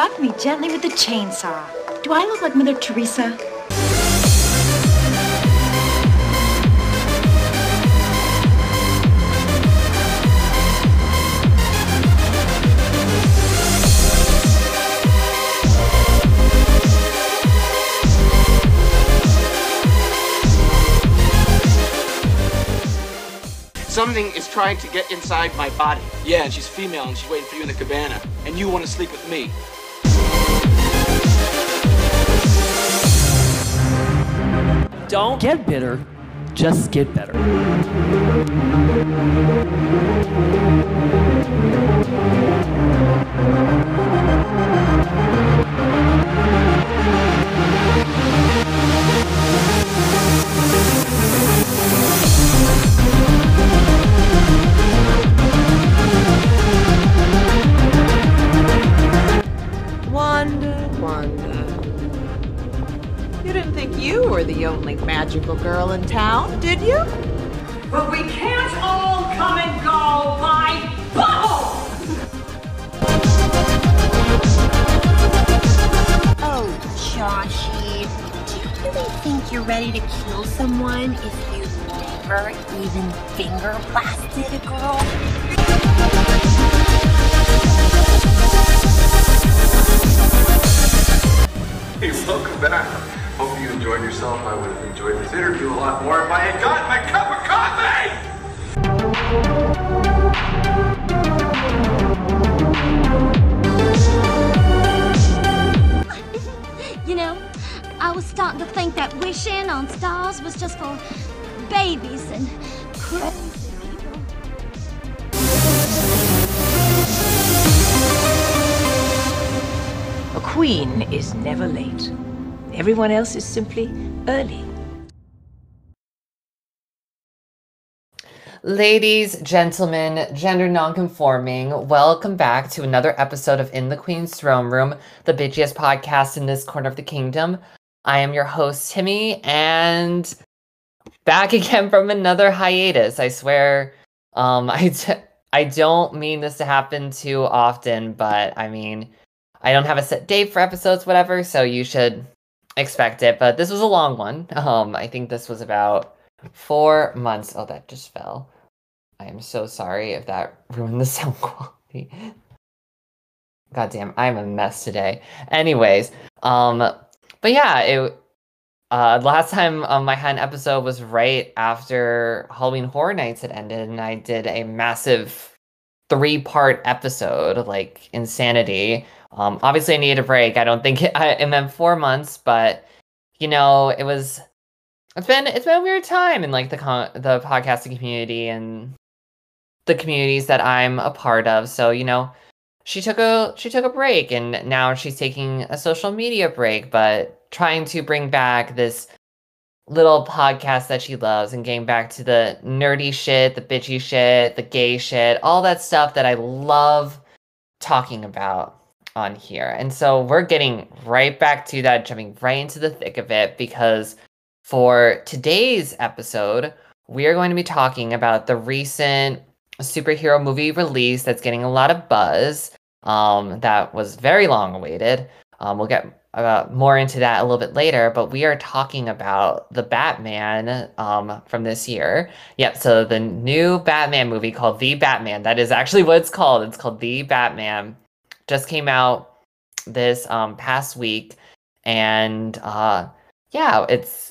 Fuck me gently with the chainsaw. Do I look like Mother Teresa? Something is trying to get inside my body. Yeah, and she's female and she's waiting for you in the cabana. And you want to sleep with me. Don't get bitter, just get better. The only magical girl in town, did you? But we can't all come and go by bubble! Oh, Joshy, do you really think you're ready to kill someone if you've never even finger blasted a girl? Hey, welcome back. Hope you enjoyed yourself. I would have enjoyed this interview a lot more if I had gotten my cup of coffee! You know, I was starting to think that wishing on stars was just for babies and crazy people. A queen is never late. Everyone else is simply early. Ladies, gentlemen, gender nonconforming, welcome back to another episode of In the Queen's Throne Room, the bitchiest podcast in this corner of the kingdom. I am your host, Timmy, and back again from another hiatus. I swear, um, I d- I don't mean this to happen too often, but I mean, I don't have a set date for episodes, whatever, so you should expect it. But this was a long one. Um, I think this was about four months. Oh, that just fell. I am so sorry if that ruined the sound quality. God damn, I'm a mess today. Anyways, um, but yeah, it. Uh, last time um, I had an episode was right after Halloween Horror Nights had ended, and I did a massive three-part episode, like insanity. Um, obviously, I needed a break. I don't think it, I, it meant four months, but you know, it was. It's been it's been a weird time in like the con- the podcasting community and the communities that I'm a part of. So you know, she took a she took a break, and now she's taking a social media break, but trying to bring back this little podcast that she loves and getting back to the nerdy shit, the bitchy shit, the gay shit, all that stuff that I love talking about on here. And so we're getting right back to that, jumping right into the thick of it because for today's episode, we are going to be talking about the recent superhero movie release that's getting a lot of buzz. Um, that was very long awaited. Um, we'll get uh, more into that a little bit later, but we are talking about the Batman um, from this year. Yep, so the new Batman movie called The Batman. That is actually what it's called. It's called The Batman. Just came out this um, past week, and uh, yeah, it's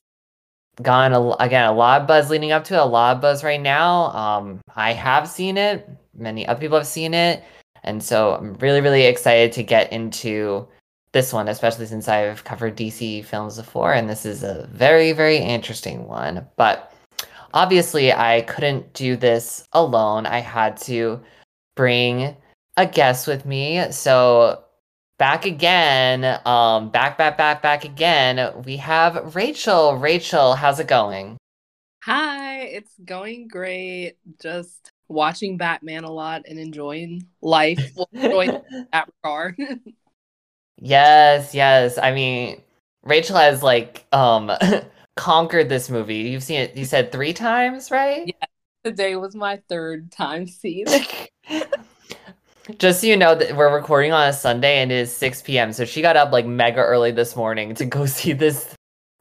gone a, again a lot of buzz leading up to it. A lot of buzz right now. Um, I have seen it. Many other people have seen it, and so I'm really really excited to get into this one, especially since I've covered DC films before, and this is a very, very interesting one. But obviously, I couldn't do this alone. I had to bring a guest with me. So, back again, um, back, back, back, back again, we have Rachel. Rachel, how's it going? Hi, it's going great. Just watching Batman a lot and enjoying life. Well, enjoying that regard. Yes, yes. I mean, Rachel has like um conquered this movie. You've seen it you said 3 times, right? yeah, today was my third time seeing it. Just so you know that we're recording on a Sunday and it is 6 p.m. So she got up like mega early this morning to go see this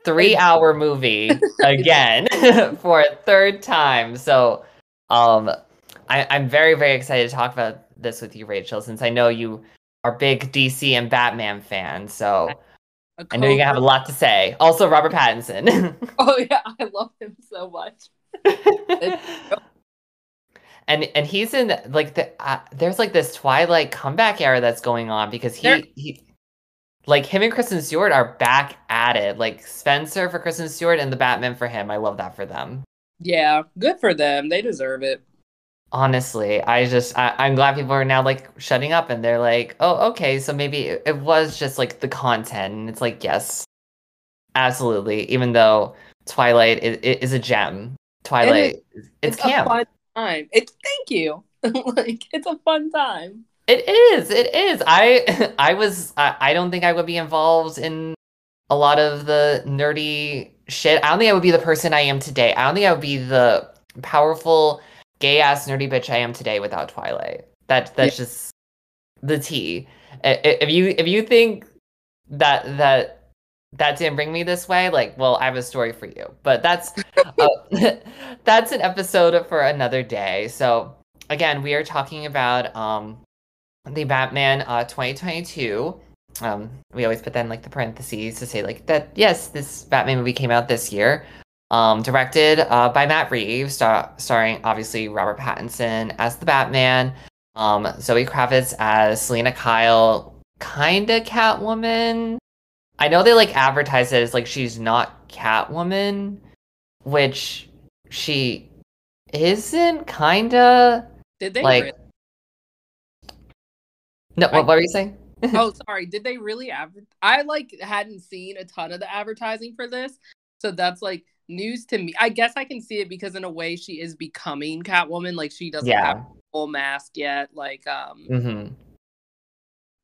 three hour movie again for a third time. So um I, I'm very, very excited to talk about this with you, Rachel, since I know you are big DC and Batman fans. So I know you're gonna have a lot to say. Also, Robert Pattinson. oh yeah, I love him so much. And and he's in like the uh, there's like this Twilight comeback era that's going on because he There- he like him and Kristen Stewart are back at it. Like Spencer for Kristen Stewart and the Batman for him. I love that for them. Yeah, good for them. They deserve it. Honestly, I just I, I'm glad people are now like shutting up and they're like, oh okay, so maybe it, it was just like the content. And it's like yes, absolutely. Even though Twilight is, is a gem, Twilight it's, It's a camp. fun time. It's thank you. like it's a fun time. It is. It is. I I was I, I don't think I would be involved in a lot of the nerdy shit. I don't think I would be the person I am today. I don't think I would be the powerful gay ass nerdy bitch I am today without Twilight. That that's just the tea. If you if you think that that that didn't bring me this way, like, well, I have a story for you. But that's uh, that's an episode for another day. So again, we are talking about um the Batman uh 2022. Um we always put that in like the parentheses to say like that yes, this Batman movie came out this year. Um directed uh by Matt Reeves, star- starring obviously Robert Pattinson as the Batman, um Zoe Kravitz as Selina Kyle, kinda Catwoman. I know they like advertise it as like she's not Catwoman, which she isn't kinda Did they like really- no what, what were you saying? oh sorry did they really adver- i like hadn't seen a ton of the advertising for this so that's like news to me i guess i can see it because in a way she is becoming catwoman like she doesn't Yeah. have a full mask yet like um Mm-hmm.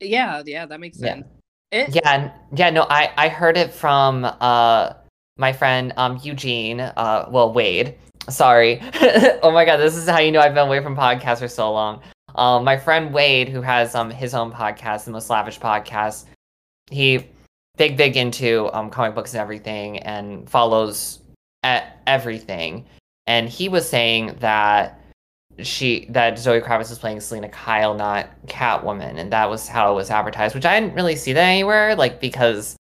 yeah yeah that makes Yeah. sense it, Yeah, yeah, no, I I heard it from uh my friend um Eugene, uh well Wade. Sorry. oh my god, this is how you know I've been away from podcasts for so long. Um my friend Wade who has um his own podcast, the most lavish podcast. He big big into um comic books and everything and follows everything. And he was saying that she that Zoe Kravitz was playing Selina Kyle, not Catwoman, and that was how it was advertised, which I didn't really see that anywhere, like because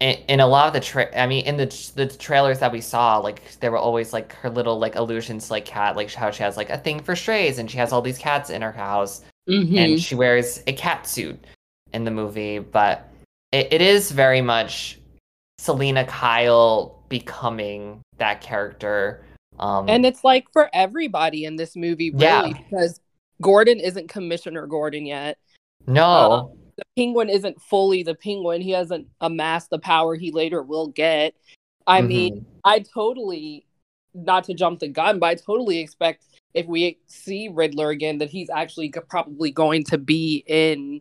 in, in a lot of the tra- I mean, in the the trailers that we saw, like there were always like her little like allusions to like cat, like how she has like a thing for strays, and she has all these cats in her house, Mhm. and she wears a cat suit in the movie, but it, it is very much Selina Kyle becoming that character. Um, and it's like for everybody in this movie really Yeah. because gordon isn't commissioner gordon yet no, the penguin isn't fully the penguin he hasn't amassed the power he later will get i Mhm. mean i totally not to jump the gun but i totally expect if we see riddler again that he's actually probably going to be in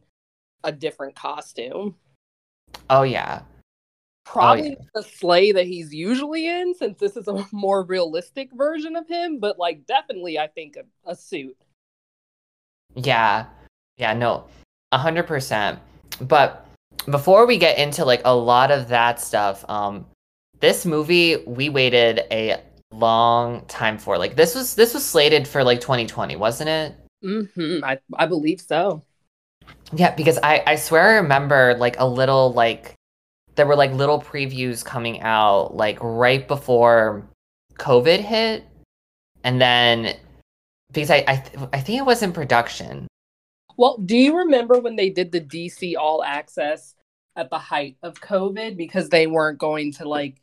a different costume oh yeah, probably yeah. the sleigh that he's usually in since this is a more realistic version of him but like definitely i think a, a suit Yeah. Yeah, no. A hundred percent. But before we get into like a lot of that stuff, um this movie we waited a long time for. Like this was this was slated for like 2020, wasn't it? Mm-hmm. I, I believe so Yeah, because I I swear I remember like a little like there were like little previews coming out like right before COVID hit, and then because I I, th- I think it was in production. Well, do you remember when they did the DC All Access at the height of COVID because they weren't going to like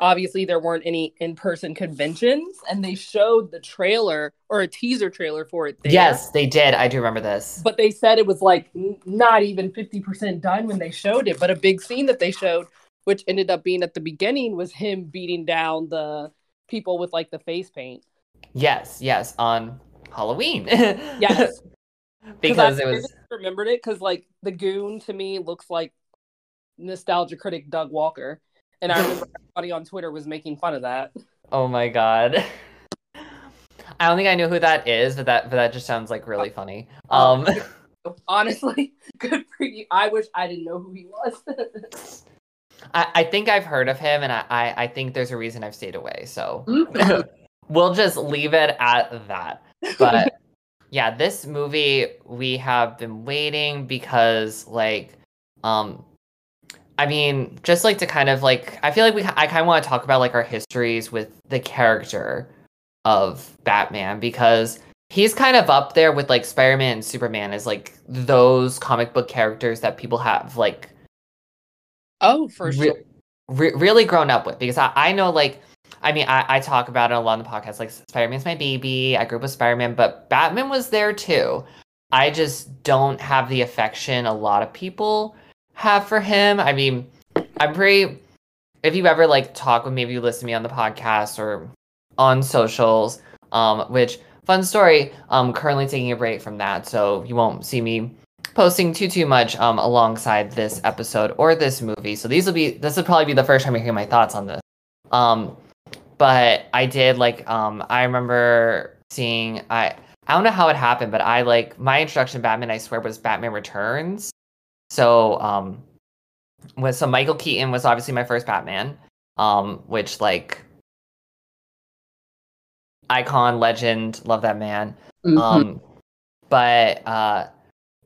obviously there weren't any in-person conventions and they showed the trailer or a teaser trailer for it there. Yes, they did. I do remember this. But they said it was like n- not even 50% done when they showed it, but a big scene that they showed which ended up being at the beginning was him beating down the people with like the face paint. Yes, yes, on Halloween. Yes. Because I it was just remembered it because like the goon to me looks like nostalgia critic Doug Walker, and I remember everybody on Twitter was making fun of that. oh my god. I don't think I know who that is, but that but that just sounds like really funny. Oh. Um Honestly, good for you. I wish I didn't know who he was. I, I think I've heard of him, and I, I, I think there's a reason I've stayed away. So Mhm. we'll just leave it at that. But yeah, this movie we have been waiting because like um I mean, just like to kind of like I feel like we I kind of want to talk about like our histories with the character of Batman because he's kind of up there with like Spider-Man and Superman as like those comic book characters that people have like oh, for re- sure. re- really grown up with because I, I know like I mean I, I talk about it a lot on the podcast like Spider-Man's my baby I grew up with Spider-Man but Batman was there too I just don't have the affection a lot of people have for him I mean I'm pretty if you ever like talk with me if you listen to me on the podcast or on socials um which fun story I'm currently taking a break from that so you won't see me posting too too much um alongside this episode or this movie. So these will be this will probably be the first time you hear my thoughts on this. Um but I did like um I remember seeing I I don't know how it happened, but I like my introduction to Batman I swear was Batman Returns. So um was so Michael Keaton was obviously my first Batman. Um which like icon legend love that man Mhm. um but uh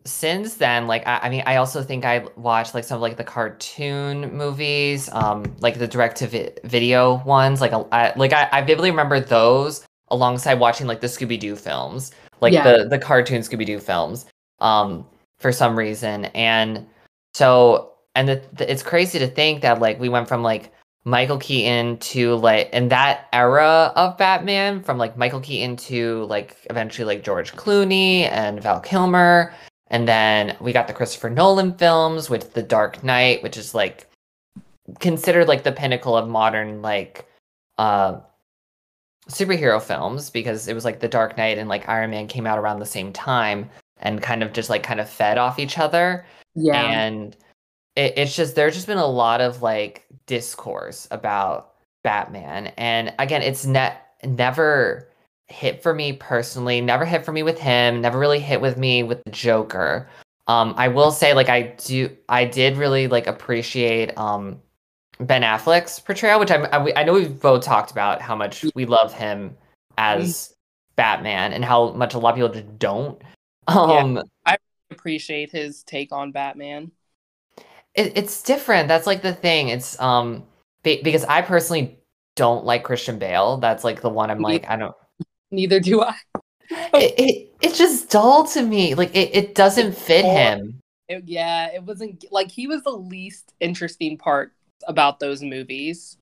since then like I, I mean i also think i watched like some of like the cartoon movies um like the direct to vi- video ones like a- I, like I, I vividly remember those alongside watching like the scooby-doo films like Yeah. the the cartoon scooby-doo films um for some reason and so and the, the, it's crazy to think that like we went from like Michael Keaton to like in that era of Batman from like Michael Keaton to like eventually like George Clooney and Val Kilmer and then we got the Christopher Nolan films with The Dark Knight which is like considered like the pinnacle of modern like uh superhero films because it was like The Dark Knight and like Iron Man came out around the same time and kind of just like kind of fed off each other Yeah. and it, it's just there's just been a lot of like discourse about batman and again it's net never hit for me personally never hit for me with him never really hit with me with the joker um i will say like i do i did really like appreciate um ben affleck's portrayal which I'm, I, I know we've both talked about how much we love him as batman and how much a lot of people just don't um I appreciate his take on Batman. it, it's different. That's like the thing. It's um be- because I personally don't like Christian Bale. That's like the one I'm like I don't. Neither do I. It, it it's just dull to me. Like it, it doesn't fit him. It- yeah, it wasn't like he was the least interesting part about those movies.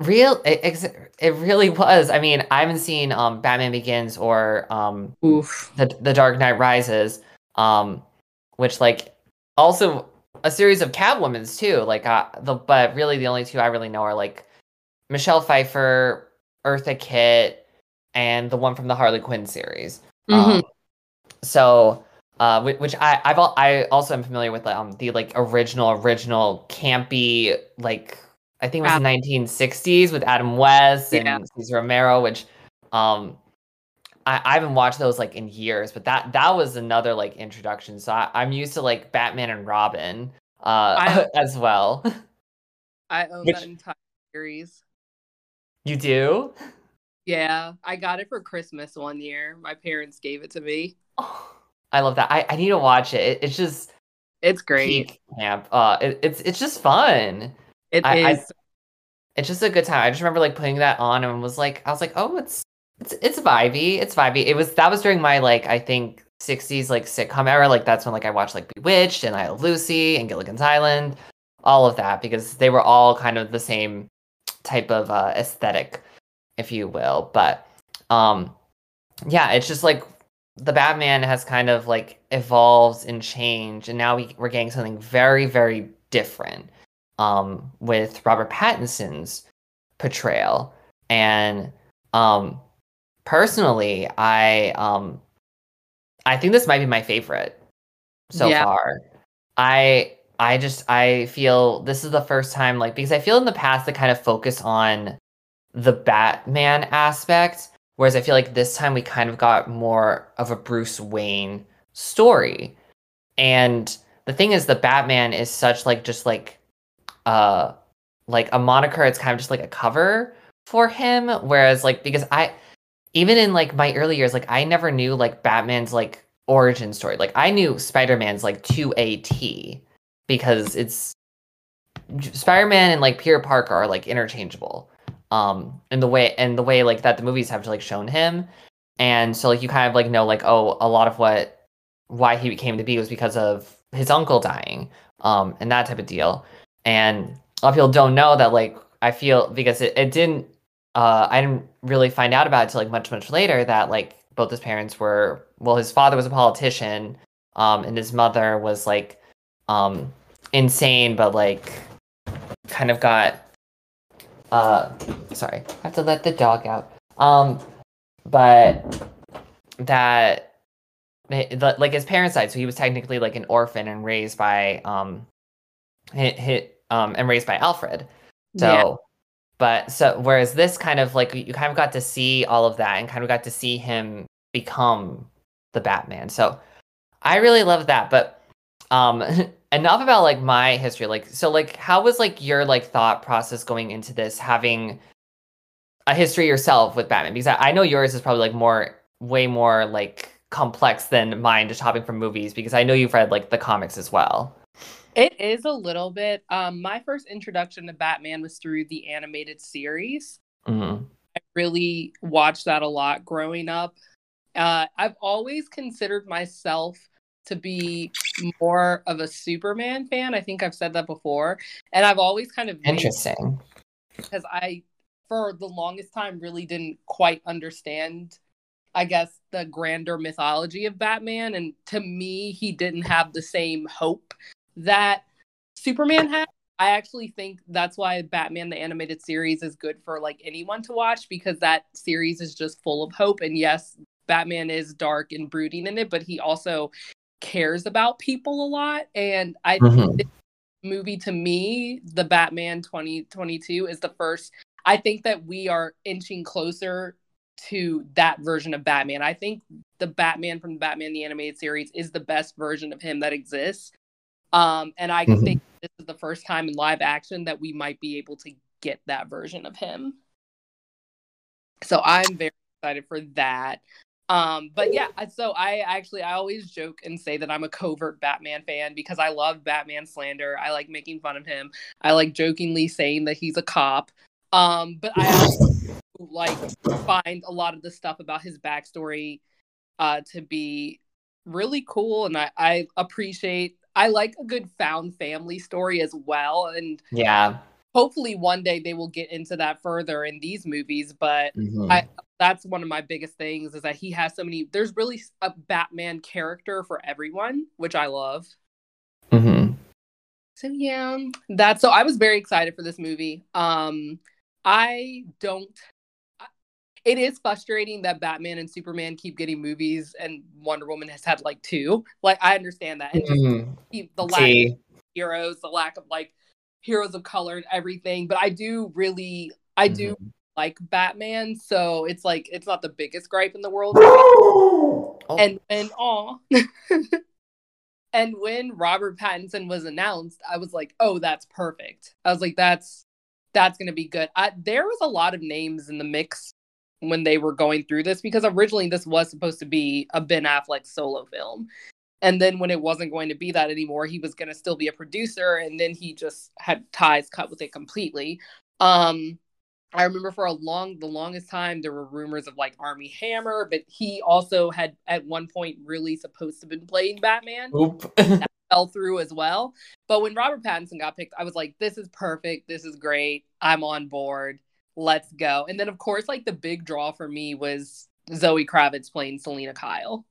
Real it, it really was. I mean, I haven't seen um Batman Begins or um Oof. the the Dark Knight Rises, um, which like also a series of Catwoman's too. Like uh, the but really the only two I really know are like Michelle Pfeiffer, Eartha Kitt, and the one from the Harley Quinn series. Um, so uh, which, I I've al- I also am familiar with um the like original original campy like I think it was the 1960s with Adam West and Yeah. Cesar Romero, which um I, I haven't watched those like in years, but that that was another like introduction. So I, I'm used to like Batman and Robin uh I- as well. I own Which- that entire series. you do? Yeah, I got it for Christmas one year. My parents gave it to me. I love that. I, I need to watch it. it it's just It's great. camp. Uh it, it's it's just fun. It is. I- I- it's just a good time. I just remember like putting that on and was like, I was like, oh, it's it's it's vibey. It's vibey. It was that was during my like I think 60s like sitcom era. Like that's when like I watched like Bewitched and I Love Lucy and Gilligan's Island, all of that because they were all kind of the same type of uh, aesthetic, if you will. But um, yeah, it's just like the Batman has kind of like evolved and changed, and now we, we're getting something very very different um, with Robert Pattinson's portrayal. And um, personally, I um, I think this might be my favorite so Yeah. far. I I just I feel this is the first time like because I feel in the past they kind of focus on the Batman aspect, whereas I feel like this time we kind of got more of a Bruce Wayne story. and the thing is the Batman is such like just like uh like a moniker, it's kind of just like a cover for him. Whereas like because I even in like my early years, like I never knew like Batman's like origin story. Like I knew Spider-Man's like 2AT because it's Spider-Man and like Peter Parker are like interchangeable. Um in the way and the way like that the movies have to like shown him. And so like you kind of like know like oh a lot of what why he became to be was because of his uncle dying. Um and that type of deal. And a lot of people don't know that like I feel because it, it didn't uh I didn't really find out about it till like much, much later that like both his parents were well, his father was a politician, um, and his mother was like um insane but like kind of got uh sorry, I have to let the dog out. Um but that like his parents died, so he was technically like an orphan and raised by um hit, hit um and raised by Alfred. So yeah. but so whereas this kind of like you kind of got to see all of that and kind of got to see him become the Batman. So I really love that. But um enough about like my history. Like so like how was like your like thought process going into this having a history yourself with Batman? Because I, I know yours is probably like more way more like complex than mine just hopping from movies because I know you've read like the comics as well. It is a little bit. Um, my first introduction to Batman was through the animated series. Mm-hmm. I really watched that a lot growing up. Uh, I've always considered myself to be more of a Superman fan. I think I've said that before, and I've always kind of interesting because I, for the longest time, really didn't quite understand I guess, the grander mythology of Batman. And to me, he didn't have the same hope that Superman had. I actually think that's why Batman the animated series is good for like anyone to watch because that series is just full of hope. And yes, Batman is dark and brooding in it, but he also cares about people a lot. And I mm-hmm. think movie to me, the Batman 2022 is the first. I think that we are inching closer to that version of Batman. I think the Batman from the Batman the animated series is the best version of him that exists. Um, and I mm-hmm. think this is the first time in live action that we might be able to get that version of him. So I'm very excited for that. Um, but yeah, so I actually I always joke and say that I'm a covert Batman fan because I love Batman slander. I like making fun of him. I like jokingly saying that he's a cop. Um, but I like find a lot of the stuff about his backstory uh to be really cool and I, I appreciate I like a good found family story as well and yeah hopefully one day they will get into that further in these movies but mm-hmm. I that's one of my biggest things is that he has so many there's really a Batman character for everyone which I love mm-hmm. so yeah that's so I was very excited for this movie um I don't it is frustrating that Batman and Superman keep getting movies and Wonder Woman has had like two. Like I understand that. And mm-hmm. the lack See. of heroes, the lack of like heroes of color and everything. But I do really I mm-hmm. do like Batman, so it's like it's not the biggest gripe in the world. oh. And and aw. and when Robert Pattinson was announced, I was like, oh, that's perfect. I was like, that's that's gonna be good. I, there was a lot of names in the mix when they were going through this because originally this was supposed to be a Ben Affleck solo film. And then when it wasn't going to be that anymore, he was going to still be a producer and then he just had ties cut with it completely. Um I remember for a long the longest time there were rumors of like Armie Hammer, but he also had at one point really supposed to have been playing Batman. that fell through as well. But when Robert Pattinson got picked, I was like, this is perfect. This is great. I'm on board let's go. And then of course, like the big draw for me was Zoe Kravitz playing Selina Kyle.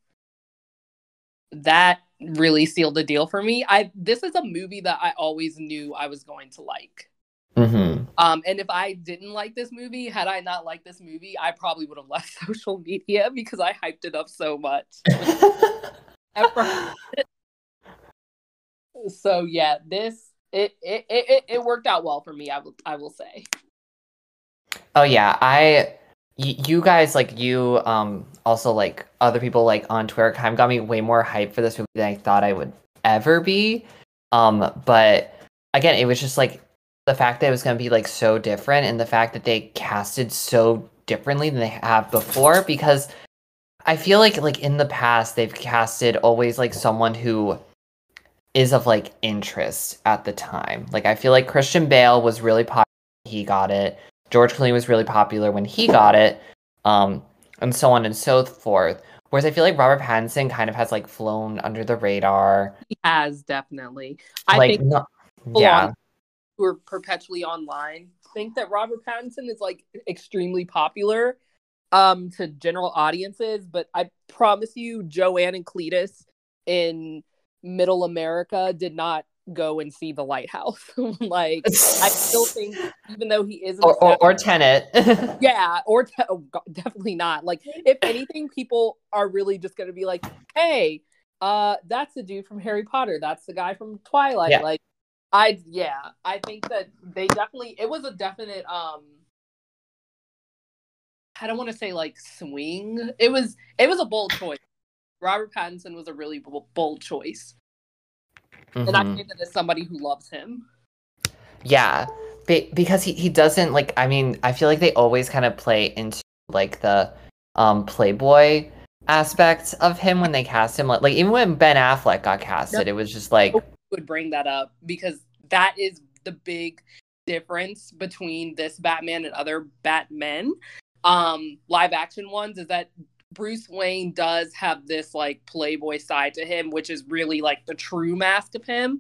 That really sealed the deal for me. I this is a movie that I always knew I was going to like. Mm-hmm. Um, and if I didn't like this movie, had I not liked this movie, I probably would have left social media because I hyped it up so much. so yeah, this it, it it it worked out well for me. I will I will say. Oh yeah, I y- you guys like you um also like other people like on Twitter kind of got me way more hype for this movie than I thought I would ever be. Um, but again, it was just like the fact that it was going to be like so different, and the fact that they casted so differently than they have before. Because I feel like like in the past they've casted always like someone who is of like interest at the time. Like I feel like Christian Bale was really popular he got it. George Clooney was really popular when he got it. Um and so on and so forth. Whereas I feel like Robert Pattinson kind of has like flown under the radar. He has definitely. I like, think not, yeah. Who are perpetually online think that Robert Pattinson is like extremely popular um to general audiences, but I promise you, Joanne and Cletus in Middle America did not go and see the lighthouse. like I still think, even though he is Or, or, or Tenet. yeah, or te- oh, God, definitely not. Like, if anything, people are really just going to be like, "Hey, uh, that's the dude from Harry Potter. That's the guy from Twilight." Yeah. Like, I yeah, I think that they definitely it was a definite um. I don't want to say like swing. It was it was a bold choice. Robert Pattinson was a really bold choice, and I Mhm. say that as somebody who loves him. Yeah, be- because he, he doesn't like. I mean, I feel like they always kind of play into like the um playboy aspect of him when they cast him. Like, like even when Ben Affleck got casted, it was just like would bring that up because that is the big difference between this Batman and other Batmen um live action ones is that Bruce Wayne does have this like playboy side to him which is really like the true mask of him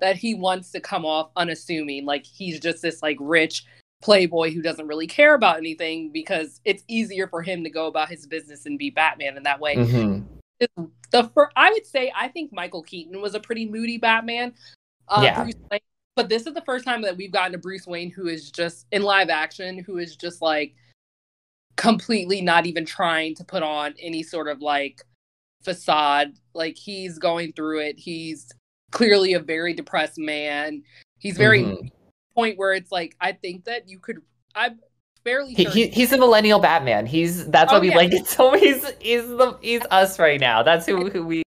that he wants to come off unassuming like he's just this like rich playboy who doesn't really care about anything because it's easier for him to go about his business and be Batman in that way mhm. the fir- I would say I think Michael Keaton was a pretty moody Batman. Uh, Yeah. Bruce Wayne, but this is the first time that we've gotten a Bruce Wayne who is just in live action, who is just like completely not even trying to put on any sort of like facade. Like he's going through it. He's clearly a very depressed man. He's very Mhm. point where it's like I think that you could. I'm fairly he, he, he's a millennial Batman. He's that's Oh, what we yeah. like. It's always he's the he's us right now. That's who who we.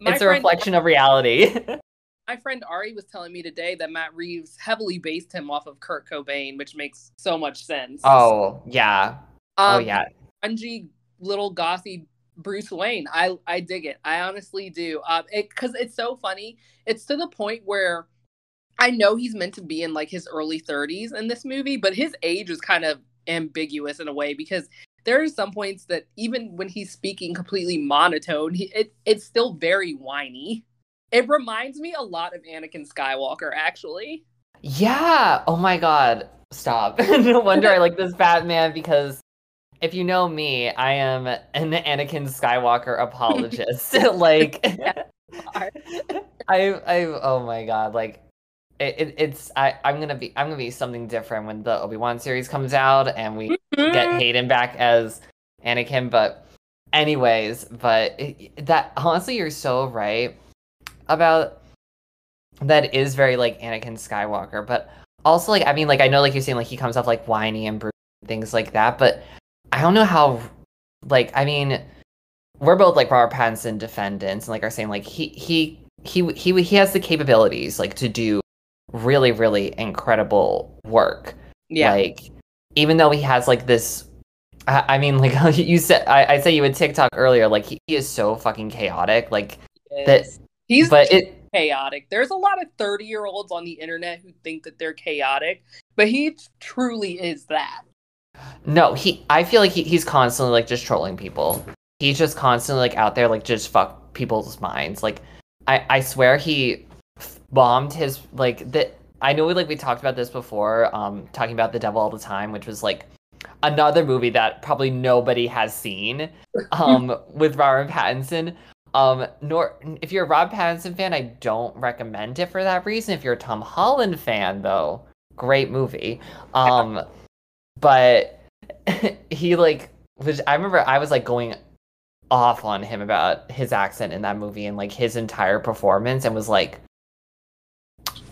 My it's a reflection of reality. my friend Ari was telling me today that Matt Reeves heavily based him off of Kurt Cobain, which makes so much sense. oh yeah. oh Um, yeah. grungy little gossy Bruce Wayne. I I dig it. I honestly do. Um, it because it's so funny. It's to the point where I know he's meant to be in like his early 30s in this movie, but his age is kind of ambiguous in a way because there are some points that even when he's speaking completely monotone, he, it it's still very whiny. It reminds me a lot of Anakin Skywalker, actually. Yeah. Oh my god. Stop. no wonder I like this Batman because if you know me, I am an Anakin Skywalker apologist. like I I oh my god, like it, it, it's I I'm going to be I'm going to be something different when the Obi-Wan series comes out and we get mm-hmm. Hayden back as Anakin, but anyways, but it, that honestly you're so right about that is very like Anakin Skywalker, but also like I mean like I know like you're saying like he comes off like whiny and things like that, but I don't know how like I mean we're both like Robert Pattinson defendants and like are saying like he he he he he has the capabilities like to do really really incredible work. Yeah. Like even though he has like this I, I mean like you said I, I said you would TikTok earlier like he, he is so fucking chaotic like that He's but it chaotic. There's a lot of 30 year olds on the internet who think that they're chaotic, but he truly is that. No, he. I feel like he, he's constantly like just trolling people. He's just constantly like out there like just fuck people's minds. Like, I I swear he f- bombed his like that. I know we like we talked about this before. Um, talking about the devil all the time, which was like another movie that probably nobody has seen. Um, with Robert Pattinson. Um, nor if you're a Rob Pattinson fan, I don't recommend it for that reason. If you're a Tom Holland fan, though, great movie. Um, but he like was. I remember I was like going off on him about his accent in that movie and like his entire performance, and was like,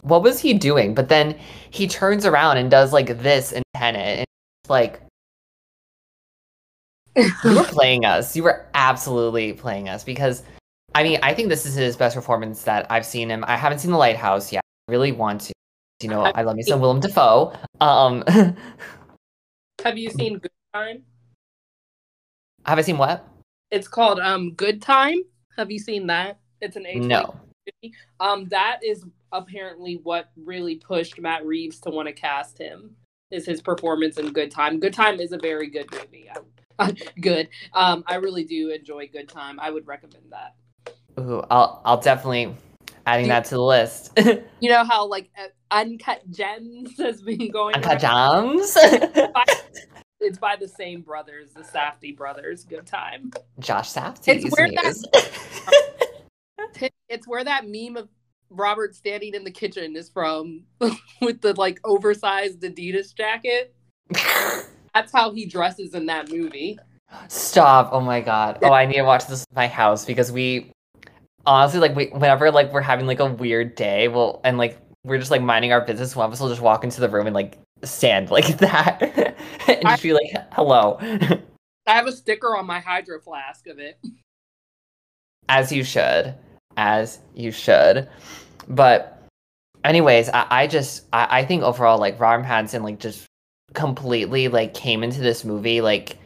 what was he doing? But then he turns around and does like this in Tenet, and it's like. You were playing us. You were absolutely playing us because I mean, I think this is his best performance that I've seen him. I haven't seen The Lighthouse yet. I really want to. You know, I love me some Willem Dafoe. Um, Have you seen Good Time? have I seen what? It's called um Good Time. Have you seen that? It's an H. No. Um, that is apparently what really pushed Matt Reeves to want to cast him. Is his performance in Good Time? Good Time is a very good movie. good. Um, I really do enjoy Good Time. I would recommend that. Ooh, I'll I'll definitely adding that to the list. You know how like uh, Uncut Gems has been going. Uncut? Gems. It's by the same brothers, the Safdie brothers. Good Time. Josh Safdie. It's where that it's where that meme of Robert standing in the kitchen is from with the like oversized Adidas jacket. That's how he dresses in that movie. Stop! Oh my god! Oh, I need to watch this in my house because we honestly like we whenever like we're having like a weird day, well, and like we're just like minding our business, one of us will just walk into the room and like stand like that and just be like, "Hello," I have a sticker on my hydro flask of it. as you should, as you should. But, anyways, I, I just I, I think overall like Robert Pattinson like just completely like came into this movie like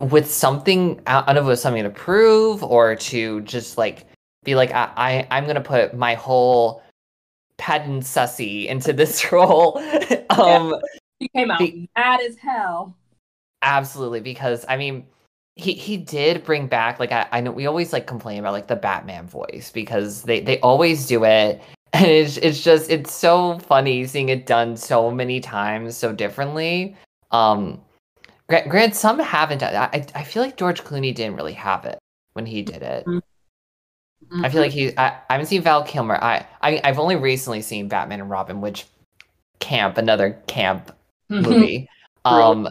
with something I don't know if it was something to prove or to just like be like I, I I'm gonna put my whole patent sussy into this role. um He came out Be- mad as hell. absolutely because I mean he he did bring back like I, I know we always like complain about like the Batman voice because they they always do it and it's it's just it's so funny seeing it done so many times so differently. Um Grant, Grant some haven't done I I feel like George Clooney didn't really have it when he did it. I feel like he. I, I haven't seen Val Kilmer. I, I I've only recently seen Batman and Robin, which camp another camp movie. um,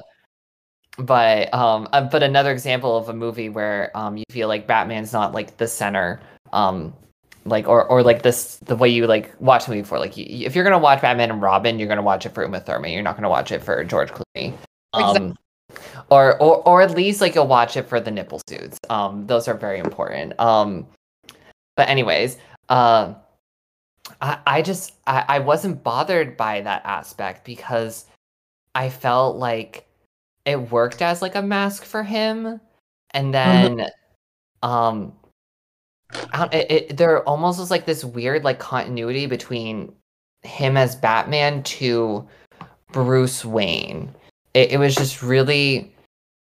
but um, uh, but another example of a movie where um you feel like Batman's not like the center. Um, like or or like this the way you like watch the movie for like you, if you're gonna watch Batman and Robin, you're gonna watch it for Uma Thurman. You're not gonna watch it for George Clooney. Um, or, or or at least like you'll watch it for the nipple suits. Um, those are very important. Um, but anyways, uh, I I just I, I wasn't bothered by that aspect because I felt like it worked as like a mask for him, and then um, I don't, it, it there almost was like this weird like continuity between him as Batman to Bruce Wayne. It, it was just really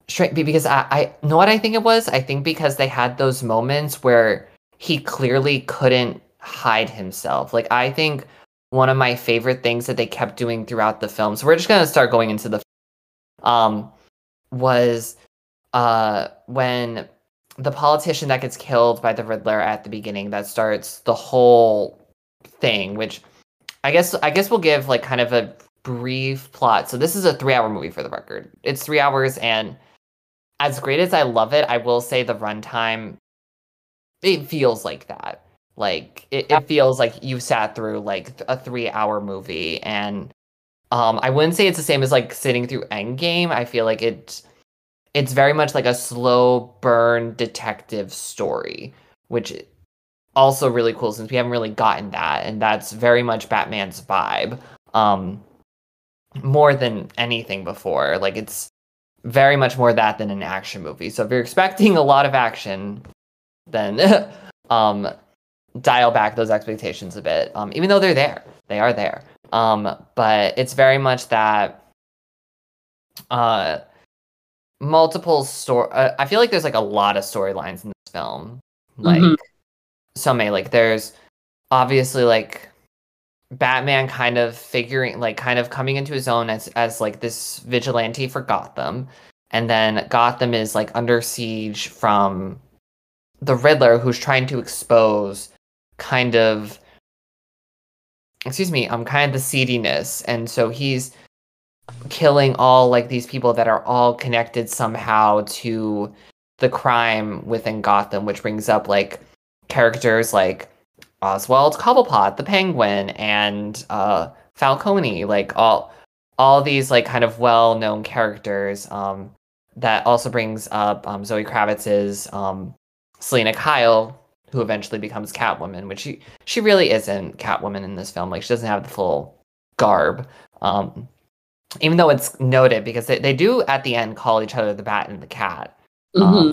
strange because I, I know what I think it was. I think because they had those moments where he clearly couldn't hide himself. Like I think one of my favorite things that they kept doing throughout the film. So we're just gonna start going into the um was uh when the politician that gets killed by the Riddler at the beginning that starts the whole thing, which I guess I guess we'll give like kind of a brief plot. So this is a three hour movie for the record. It's three hours and as great as I love it, I will say the runtime it feels like that. Like it, it feels like you sat through like a three hour movie and um I wouldn't say it's the same as like sitting through Endgame. I feel like it, it's very much like a slow burn detective story, which also really cool since we haven't really gotten that and that's very much Batman's vibe. Um more than anything before. Like it's very much more that than an action movie. So if you're expecting a lot of action, then um dial back those expectations a bit. Um even though they're there. They are there. Um but it's very much that uh multiple story uh, I feel like there's like a lot of storylines in this film. Like Mhm. so many like there's obviously like Batman kind of figuring like kind of coming into his own as as like this vigilante for Gotham. And then Gotham is like under siege from the Riddler who's trying to expose kind of excuse me, um kind of the seediness. And so he's killing all like these people that are all connected somehow to the crime within Gotham, which brings up like characters like Oswald Cobblepot, the Penguin, and uh, Falcone, like all all these like kind of well known characters. Um, that also brings up um, Zoe Kravitz's um, Selina Kyle, who eventually becomes Catwoman, which she she really isn't Catwoman in this film. Like she doesn't have the full garb. Um, even though it's noted because they, they do at the end call each other the Bat and the Cat, um,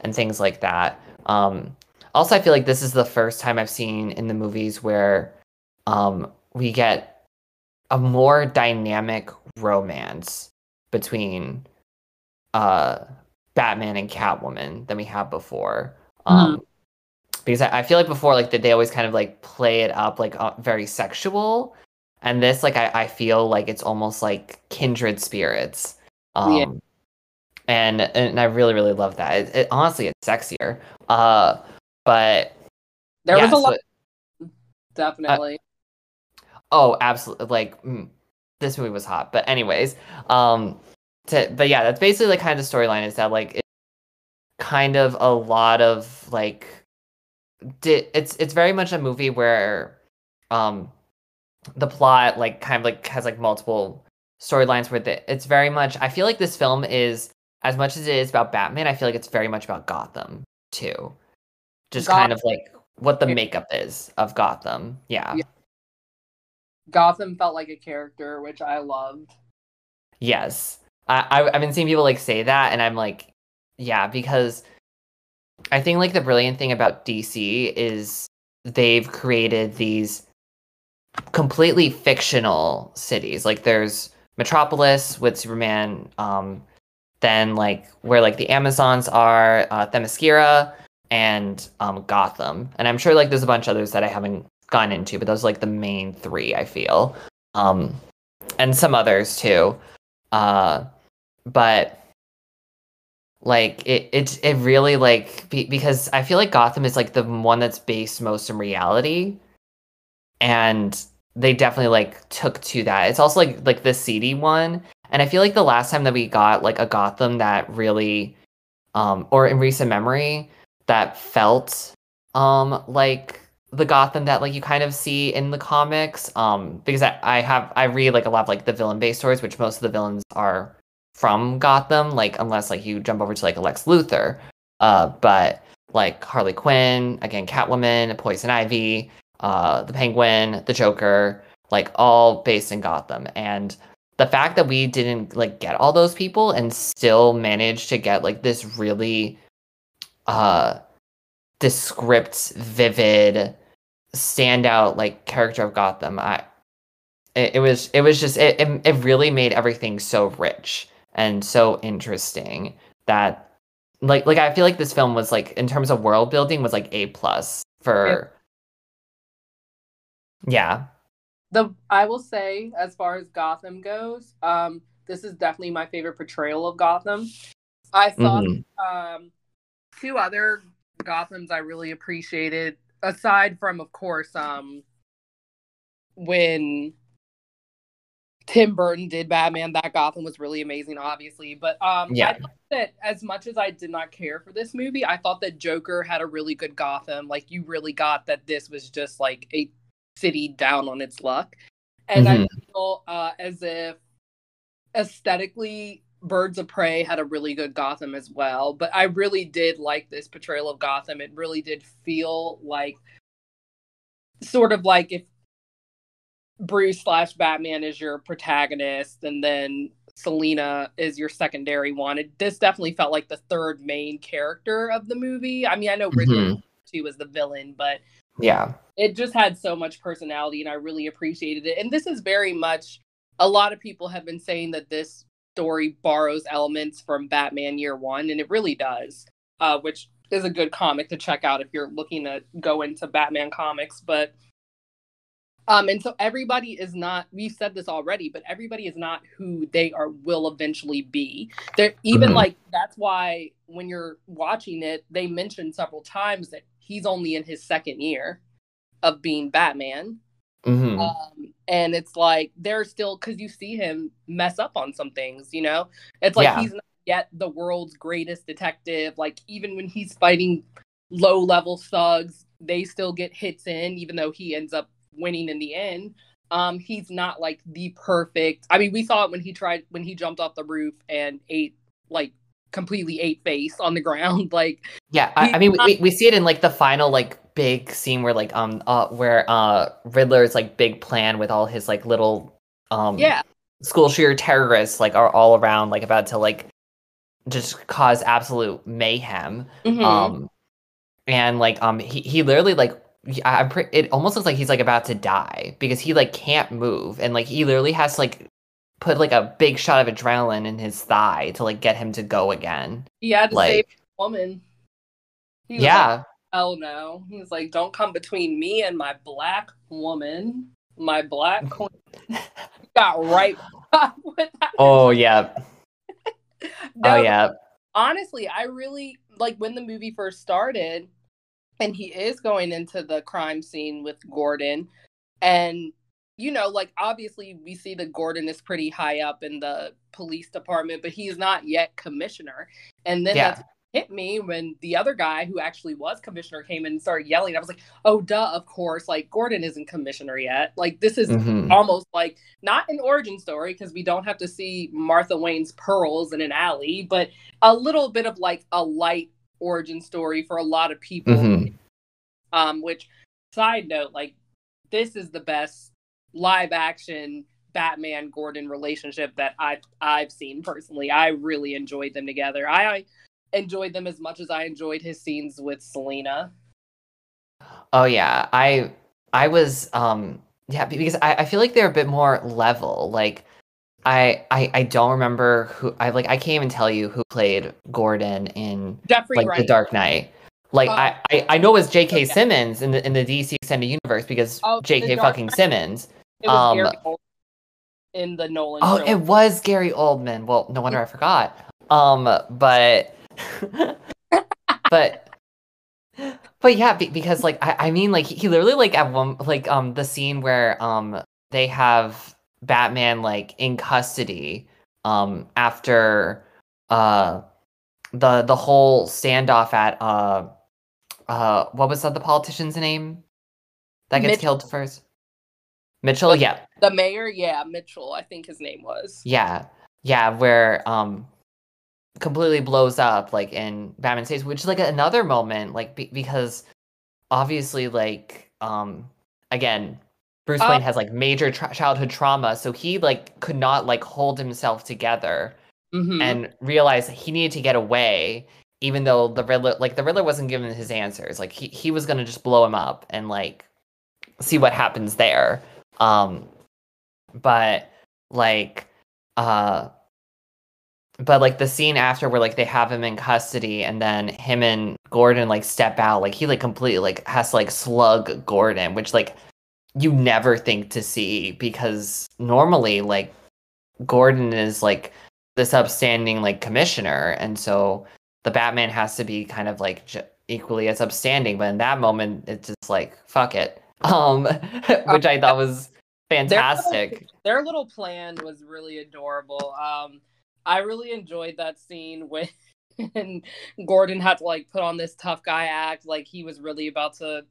and things like that. Um, also, I feel like this is the first time I've seen in the movies where um, we get a more dynamic romance between uh, Batman and Catwoman than we have before. Um, Because I, I feel like before, like that they always kind of like play it up like uh, very sexual, and this like I, I feel like it's almost like kindred spirits. Um, Yeah. and and I really really love that. It, it honestly it's sexier. Uh, but There yeah, was a so- lot, definitely. Oh, absolutely. Like mm, this movie was hot. But anyways, um, to, but yeah, that's basically like kind of the storyline is that like it's kind of a lot of like, di- it's it's very much a movie where, um, the plot like kind of like has like multiple storylines where the, it's very much. I feel like this film is as much as it is about Batman. I feel like it's very much about Gotham too. Just kind of like what the makeup is of Gotham. Yeah. Yeah. Gotham felt like a character, which I loved. Yes. I, I've been seeing people like say that and I'm like, yeah, because I think like the brilliant thing about DC is they've created these completely fictional cities. Like there's Metropolis with Superman, um, then like where like the Amazons are, uh, Themyscira, and um, Gotham. And I'm sure like there's a bunch others that I haven't gone into, but those are like the main three I feel, um, and some others too. Uh, but like it, it, it really like be, because I feel like Gotham is like the one that's based most in reality, and they definitely like took to that. It's also like like the seedy one, and I feel like the last time that we got like a Gotham that really, um, or in recent memory that felt um like the Gotham that like you kind of see in the comics. Um, because I, I have I read like a lot of like the villain based stories, which most of the villains are from Gotham, like unless like you jump over to like a Lex Luthor. Uh, but like Harley Quinn, again, Catwoman, Poison Ivy, uh, the Penguin, the Joker, like all based in Gotham. And the fact that we didn't like get all those people and still managed to get like this really uh descript, vivid, standout like character of Gotham. I it, it was it was just it, it it really made everything so rich and so interesting that like like I feel like this film was like in terms of world building was like A plus for yeah. The I will say, as far as Gotham goes, um, this is definitely my favorite portrayal of Gotham. I thought Mhm. um, two other Gothams I really appreciated, aside from, of course, um, when Tim Burton did Batman, that Gotham was really amazing, obviously. But um, Yeah. I thought that as much as I did not care for this movie, I thought that Joker had a really good Gotham. Like you really got that this was just like a city down on its luck, and I Mhm. feel uh, as if aesthetically Birds of Prey had a really good Gotham as well. But I really did like this portrayal of Gotham. It really did feel like sort of like if Bruce slash Batman is your protagonist and then Selina is your secondary one. It, this definitely felt like the third main character of the movie. I mean, I know Mhm. too was the villain, but Yeah. it just had so much personality and I really appreciated it. And this is very much a lot of people have been saying that this story borrows elements from Batman Year One, and it really does. Uh, which is a good comic to check out if you're looking to go into Batman comics. But um, and so everybody is not. We've said this already, but everybody is not who they are will eventually be. They're even Mhm. like that's why when you're watching it, they mentioned several times that he's only in his second year of being Batman. hmm Um, and it's like they're still because you see him mess up on some things, you know? It's like Yeah. he's not yet the world's greatest detective. Like, even when he's fighting low level thugs, they still get hits in, even though he ends up winning in the end. Um, he's not like the perfect. I mean, we saw it when he tried when he jumped off the roof and ate like completely ate face on the ground. Like Yeah, I, I mean, we, we see it in like the final like big scene where like um uh where uh Riddler's like big plan with all his like little um yeah, school shooter terrorists like are all around like about to like just cause absolute mayhem. Mhm. Um and like um he, he literally like I- I'm pretty it almost looks like he's like about to die because he like can't move and like he literally has to like put like a big shot of adrenaline in his thigh to like get him to go again. he had to like- save the woman. He was like, Yeah. Oh no. He's like, don't come between me and my black woman. My black queen. Got right with that. Oh yeah. No, Oh yeah. honestly, I really like when the movie first started and he is going into the crime scene with Gordon. And, you know, like obviously we see that Gordon is pretty high up in the police department, but he's not yet commissioner. And then Yeah. that's hit me when the other guy who actually was commissioner came in and started yelling. I was like, oh, duh, of course. Like, Gordon isn't commissioner yet. Like, this is Mhm. almost like not an origin story because we don't have to see Martha Wayne's pearls in an alley, but a little bit of like a light origin story for a lot of people. Mhm. Um, which side note, like this is the best live action Batman Gordon relationship that I've I've seen personally. I really enjoyed them together. I enjoyed them as much as I enjoyed his scenes with Selina. Oh yeah, I I was um yeah because I, I feel like they're a bit more level. Like I I I don't remember who I like I can't even tell you who played Gordon in Jeffrey like Wright. The Dark Knight. Like Oh. I, I I know was J.K. Okay. Simmons in the in the DC extended universe because Oh, J.K. Fucking Knight. Simmons. It was um, Gary Oldman in the Nolan. Oh, trilogy. it was Gary Oldman. Well, no wonder I forgot. Um, but but but yeah, be- because like I, I mean, like he literally like at one like um the scene where um they have Batman like in custody um after uh the the whole standoff at uh uh what was that the politician's name that gets Mitch- killed first? Mitchell yeah. the mayor, yeah, Mitchell, I think his name was. yeah, yeah, where um completely blows up like in Batman Saves, which is like another moment, like be- because obviously like um again Bruce Uh, Wayne has like major tra- childhood trauma, so he like could not like hold himself together Mhm. and realized he needed to get away, even though the Riddler like the Riddler wasn't giving his answers. Like he he was gonna just blow him up and like see what happens there. Um but like uh but like the scene after where like they have him in custody and then him and Gordon like step out, like he like completely like has to like slug Gordon, which like you never think to see because normally like Gordon is like this upstanding like commissioner and so the Batman has to be kind of like j- equally as upstanding but in that moment it's just like fuck it um which I thought was fantastic Their little plan was really adorable. Um, I really enjoyed that scene when and Gordon had to like put on this tough guy act, like he was really about to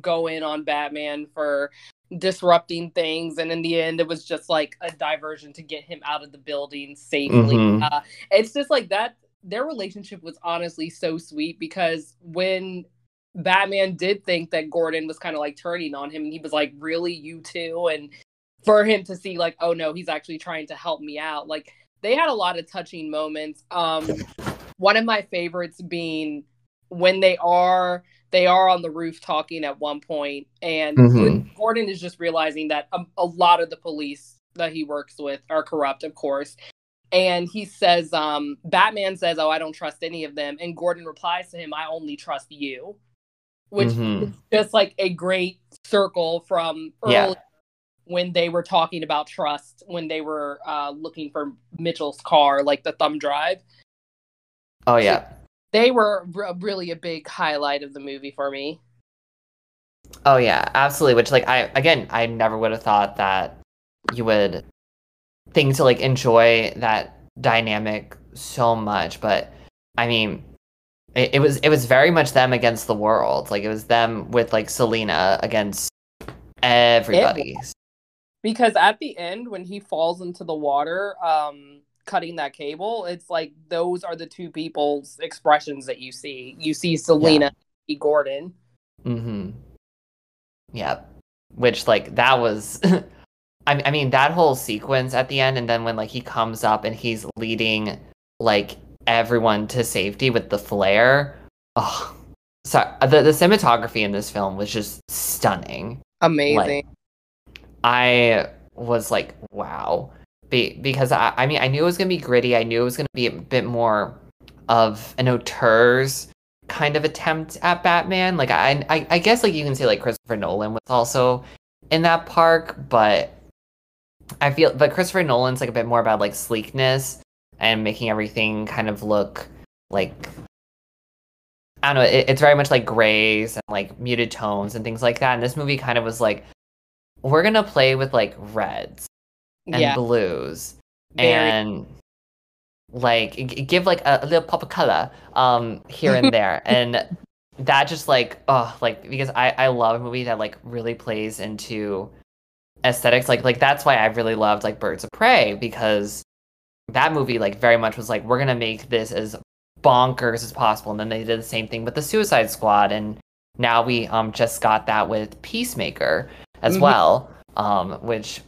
go in on Batman for disrupting things, and in the end, it was just like a diversion to get him out of the building safely. Mhm. Uh, it's just like that. Their relationship was honestly so sweet because when Batman did think that Gordon was kind of like turning on him, and he was like, "Really, you too?" and for him to see like, "Oh no, he's actually trying to help me out." Like they had a lot of touching moments. Um, one of my favorites being when they are they are on the roof talking at one point, and Mhm. Gordon is just realizing that a, a lot of the police that he works with are corrupt, of course. And he says, um, Batman says, Oh, I don't trust any of them. And Gordon replies to him, I only trust you. Which Mhm. is just like a great circle from Yeah. early when they were talking about trust, when they were uh, looking for Mitchell's car, like the thumb drive. oh yeah They were r- really a big highlight of the movie for me. Oh yeah, absolutely. Which like I again, I never would have thought that you would think to like enjoy that dynamic so much, but I mean, it, it was it was very much them against the world. Like it was them with like Selina against everybody. because at the end when he falls into the water um cutting that cable, it's like those are the two people's expressions that you see. You see Selina yeah. Gordon. Mm-hmm. Yeah. Which like that was I, I mean that whole sequence at the end and then when like he comes up and he's leading like everyone to safety with the flare oh so the, the cinematography in this film was just stunning amazing like, i was like wow be, because I, I mean i knew it was gonna be gritty i knew it was gonna be a bit more of an auteurs kind of attempt at batman like I, I i guess like you can say like christopher nolan was also in that park but I feel, but Christopher Nolan's like a bit more about like sleekness and making everything kind of look like I don't know. It, it's very much like grays and like muted tones and things like that. And this movie kind of was like, we're gonna play with like reds and yeah. blues very. and like give like a, a, little pop of color um here and there and that just like oh like because I I love a movie that like really plays into aesthetics like like that's why i really loved like birds of prey because that movie like very much was like we're gonna make this as bonkers as possible and then they did the same thing with the suicide squad and now we um just got that with peacemaker as mm-hmm. well um which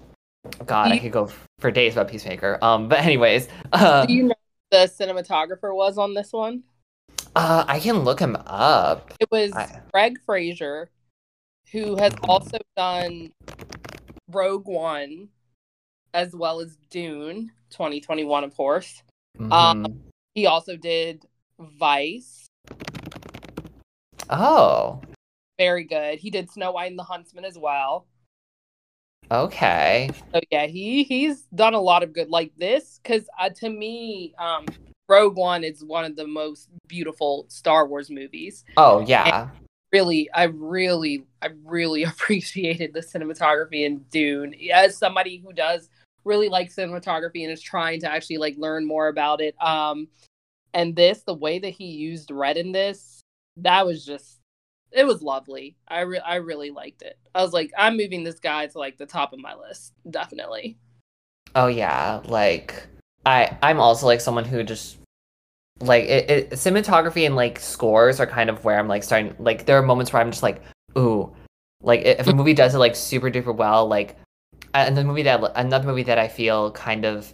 god you, i could go for days about peacemaker um but anyways uh, do you know the cinematographer was on this one uh i can look him up it was I... Greig Fraser who has also done Rogue One, as well as Dune 2021, of course. Mm-hmm. Um, he also did Vice. Oh. Very good. He did Snow White and the Huntsman as well. Okay. So yeah, he he's done a lot of good like this because uh, to me, um, Rogue One is one of the most beautiful Star Wars movies. Oh yeah. And really i really i really appreciated the cinematography in dune as somebody who does really like cinematography and is trying to actually like learn more about it um and this the way that he used red in this that was just it was lovely. I re- i really liked it. I was like i'm moving this guy to like the top of my list definitely. Oh yeah like i i'm also like someone who just like it, it, cinematography and like scores are kind of where I'm like starting like there are moments where I'm just like ooh. Like if a movie does it like super duper well like and the movie that another movie that I feel kind of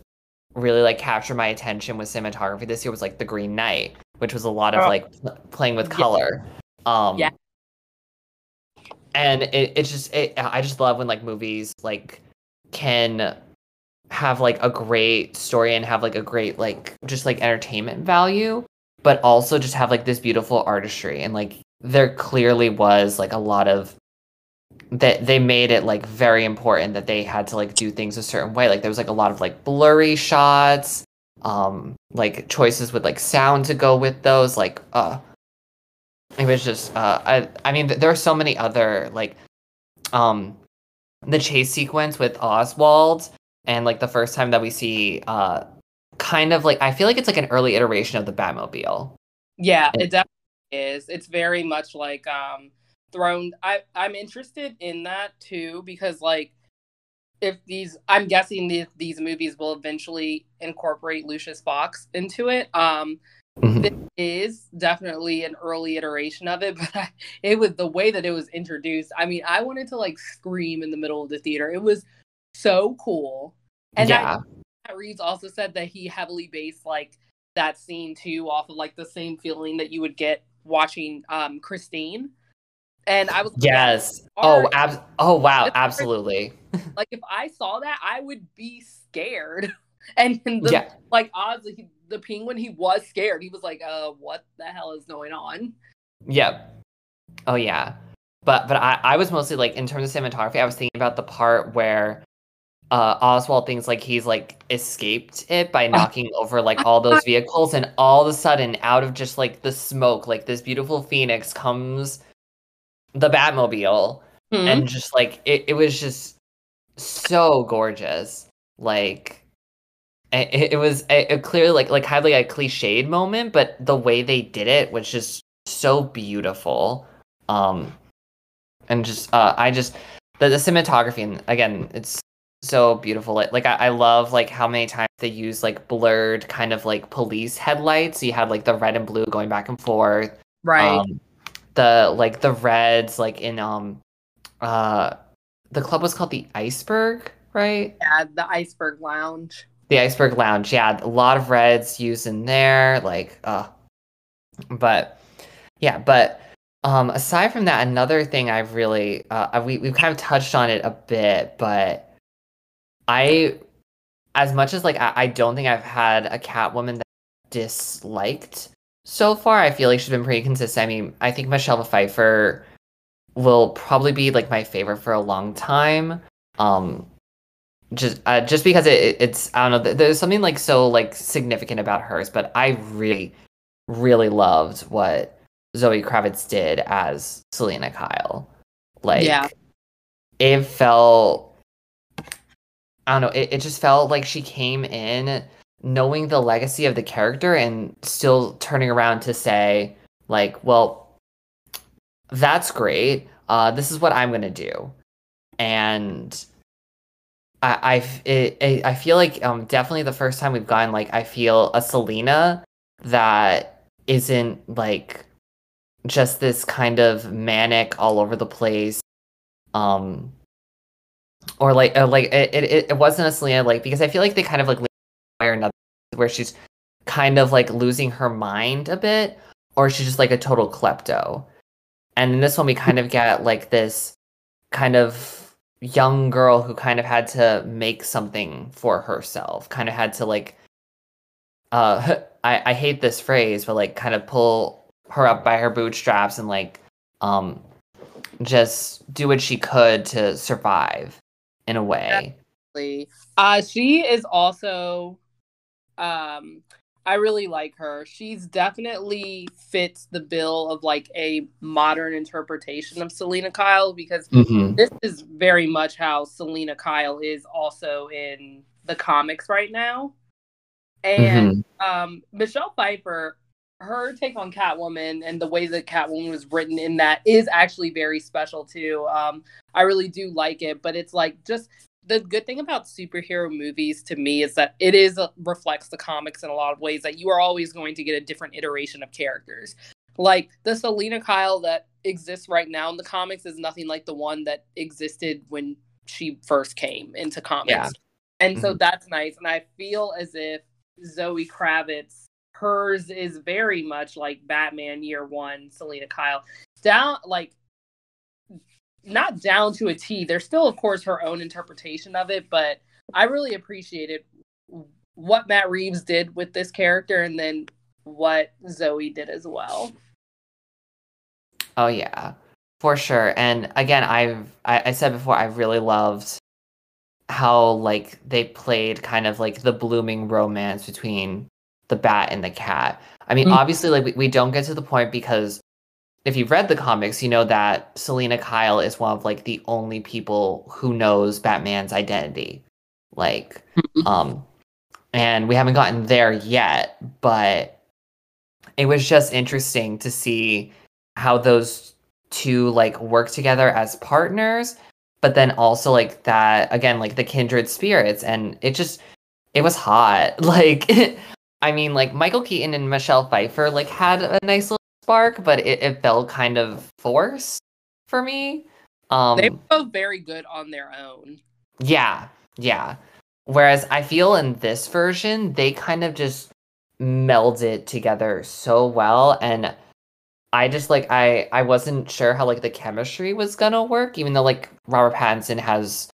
really like captured my attention with cinematography this year was like The Green Knight which was a lot of oh. like playing with color. Yeah. um yeah and it, it's just it, I just love when like movies like can have like a great story and have like a great like just like entertainment value but also just have like this beautiful artistry. And like there clearly was like a lot of that they made it like very important that they had to like do things a certain way. Like there was like a lot of like blurry shots um like choices with like sound to go with those like uh it was just uh i i mean there are so many other like um the chase sequence with oswald and like the first time that we see uh kind of like I feel like it's like an early iteration of the Batmobile. Yeah, it, it definitely is. It's very much like um thrown I I'm interested in that too because like if these I'm guessing these these movies will eventually incorporate Lucius Fox into it. Um mm-hmm. This is definitely an early iteration of it, but I, it was the way that it was introduced. I mean, I wanted to like scream in the middle of the theater. It was so cool. And yeah. Matt Reeves also said that he heavily based like that scene too off of like the same feeling that you would get watching um Christine. And I was yes. oh, ab- oh wow, absolutely. like if I saw that, I would be scared. And the, yeah. like Oz, the penguin, he was scared. He was like, "Uh, what the hell is going on?" Yep. Oh yeah. But but I I was mostly like in terms of cinematography, I was thinking about the part where uh, Oswald thinks like he's like escaped it by knocking over like all those vehicles, and all of a sudden, out of just like the smoke, like this beautiful phoenix comes the Batmobile, mm-hmm. and just like it, it was just so gorgeous. Like it, it was a, a clearly like like kind of like a cliched moment, but the way they did it was just so beautiful. Um, and just uh, I just the, the cinematography and again, it's so beautiful. Like, like I, I love like how many times they use like blurred kind of like police headlights. So you had like the red and blue going back and forth. Right. Um, the like the reds like in um uh the club was called the Iceberg, right? yeah, the Iceberg Lounge. The Iceberg Lounge. Yeah, a lot of reds used in there. Like, uh, but yeah, but um, aside from that, another thing I've really uh, we we've kind of touched on it a bit, but I, as much as like I, I don't think I've had a Catwoman that I disliked so far. I feel like she's been pretty consistent. I mean, I think Michelle Pfeiffer will probably be like my favorite for a long time. Um, just uh, just because it, it's I don't know. There's something like so like significant about hers, but I really really loved what Zoe Kravitz did as Selina Kyle. Like, Yeah. it felt, I don't know, it, it just felt like she came in knowing the legacy of the character and still turning around to say, like, well, that's great. Uh, this is what I'm going to do. And I, I, it, it- I feel like um, definitely the first time we've gotten, like, I feel a Selina that isn't like just this kind of manic all over the place um or like uh, like it, it it wasn't a Selina like because I feel like they kind of like or another where she's kind of like losing her mind a bit or she's just like a total klepto. And in this one we kind of get like this kind of young girl who kind of had to make something for herself kind of had to like uh I, I hate this phrase but like kind of pull her up by her bootstraps and like um just do what she could to survive in a way Definitely. Uh, she is also, um, I really like her. She's definitely fits the bill of like a modern interpretation of Selina Kyle because Mhm. this is very much how Selina Kyle is also in the comics right now. And um, Michelle Pfeiffer, her take on Catwoman and the way that Catwoman was written in that is actually very special too. Um, I really do like it, but it's like just the good thing about superhero movies to me is that it is uh, reflects the comics in a lot of ways that you are always going to get a different iteration of characters. Like the Selina Kyle that exists right now in the comics is nothing like the one that existed when she first came into comics. Yeah. And so Mhm. that's nice. And I feel as if Zoe Kravitz, hers is very much like Batman Year One, Selina Kyle. Down like not down to a T. There's still, of course, her own interpretation of it, but I really appreciated what Matt Reeves did with this character and then what Zoe did as well. Oh yeah, for sure. And again, I've I, I said before I really loved how like they played kind of like the blooming romance between the bat and the cat. I mean, Mm. obviously, like we, we don't get to the point because if you've read the comics, you know that Selina Kyle is one of like the only people who knows Batman's identity. Like, um, and we haven't gotten there yet, but it was just interesting to see how those two like work together as partners but then also like that again like the kindred spirits and it just it was hot like i mean like michael keaton and michelle pfeiffer like had a nice little spark but it, it felt kind of forced for me um they were both very good on their own. yeah, yeah. Whereas I feel in this version, they kind of just meld it together so well and I just like I I wasn't sure how like the chemistry was gonna work, even though like Robert Pattinson has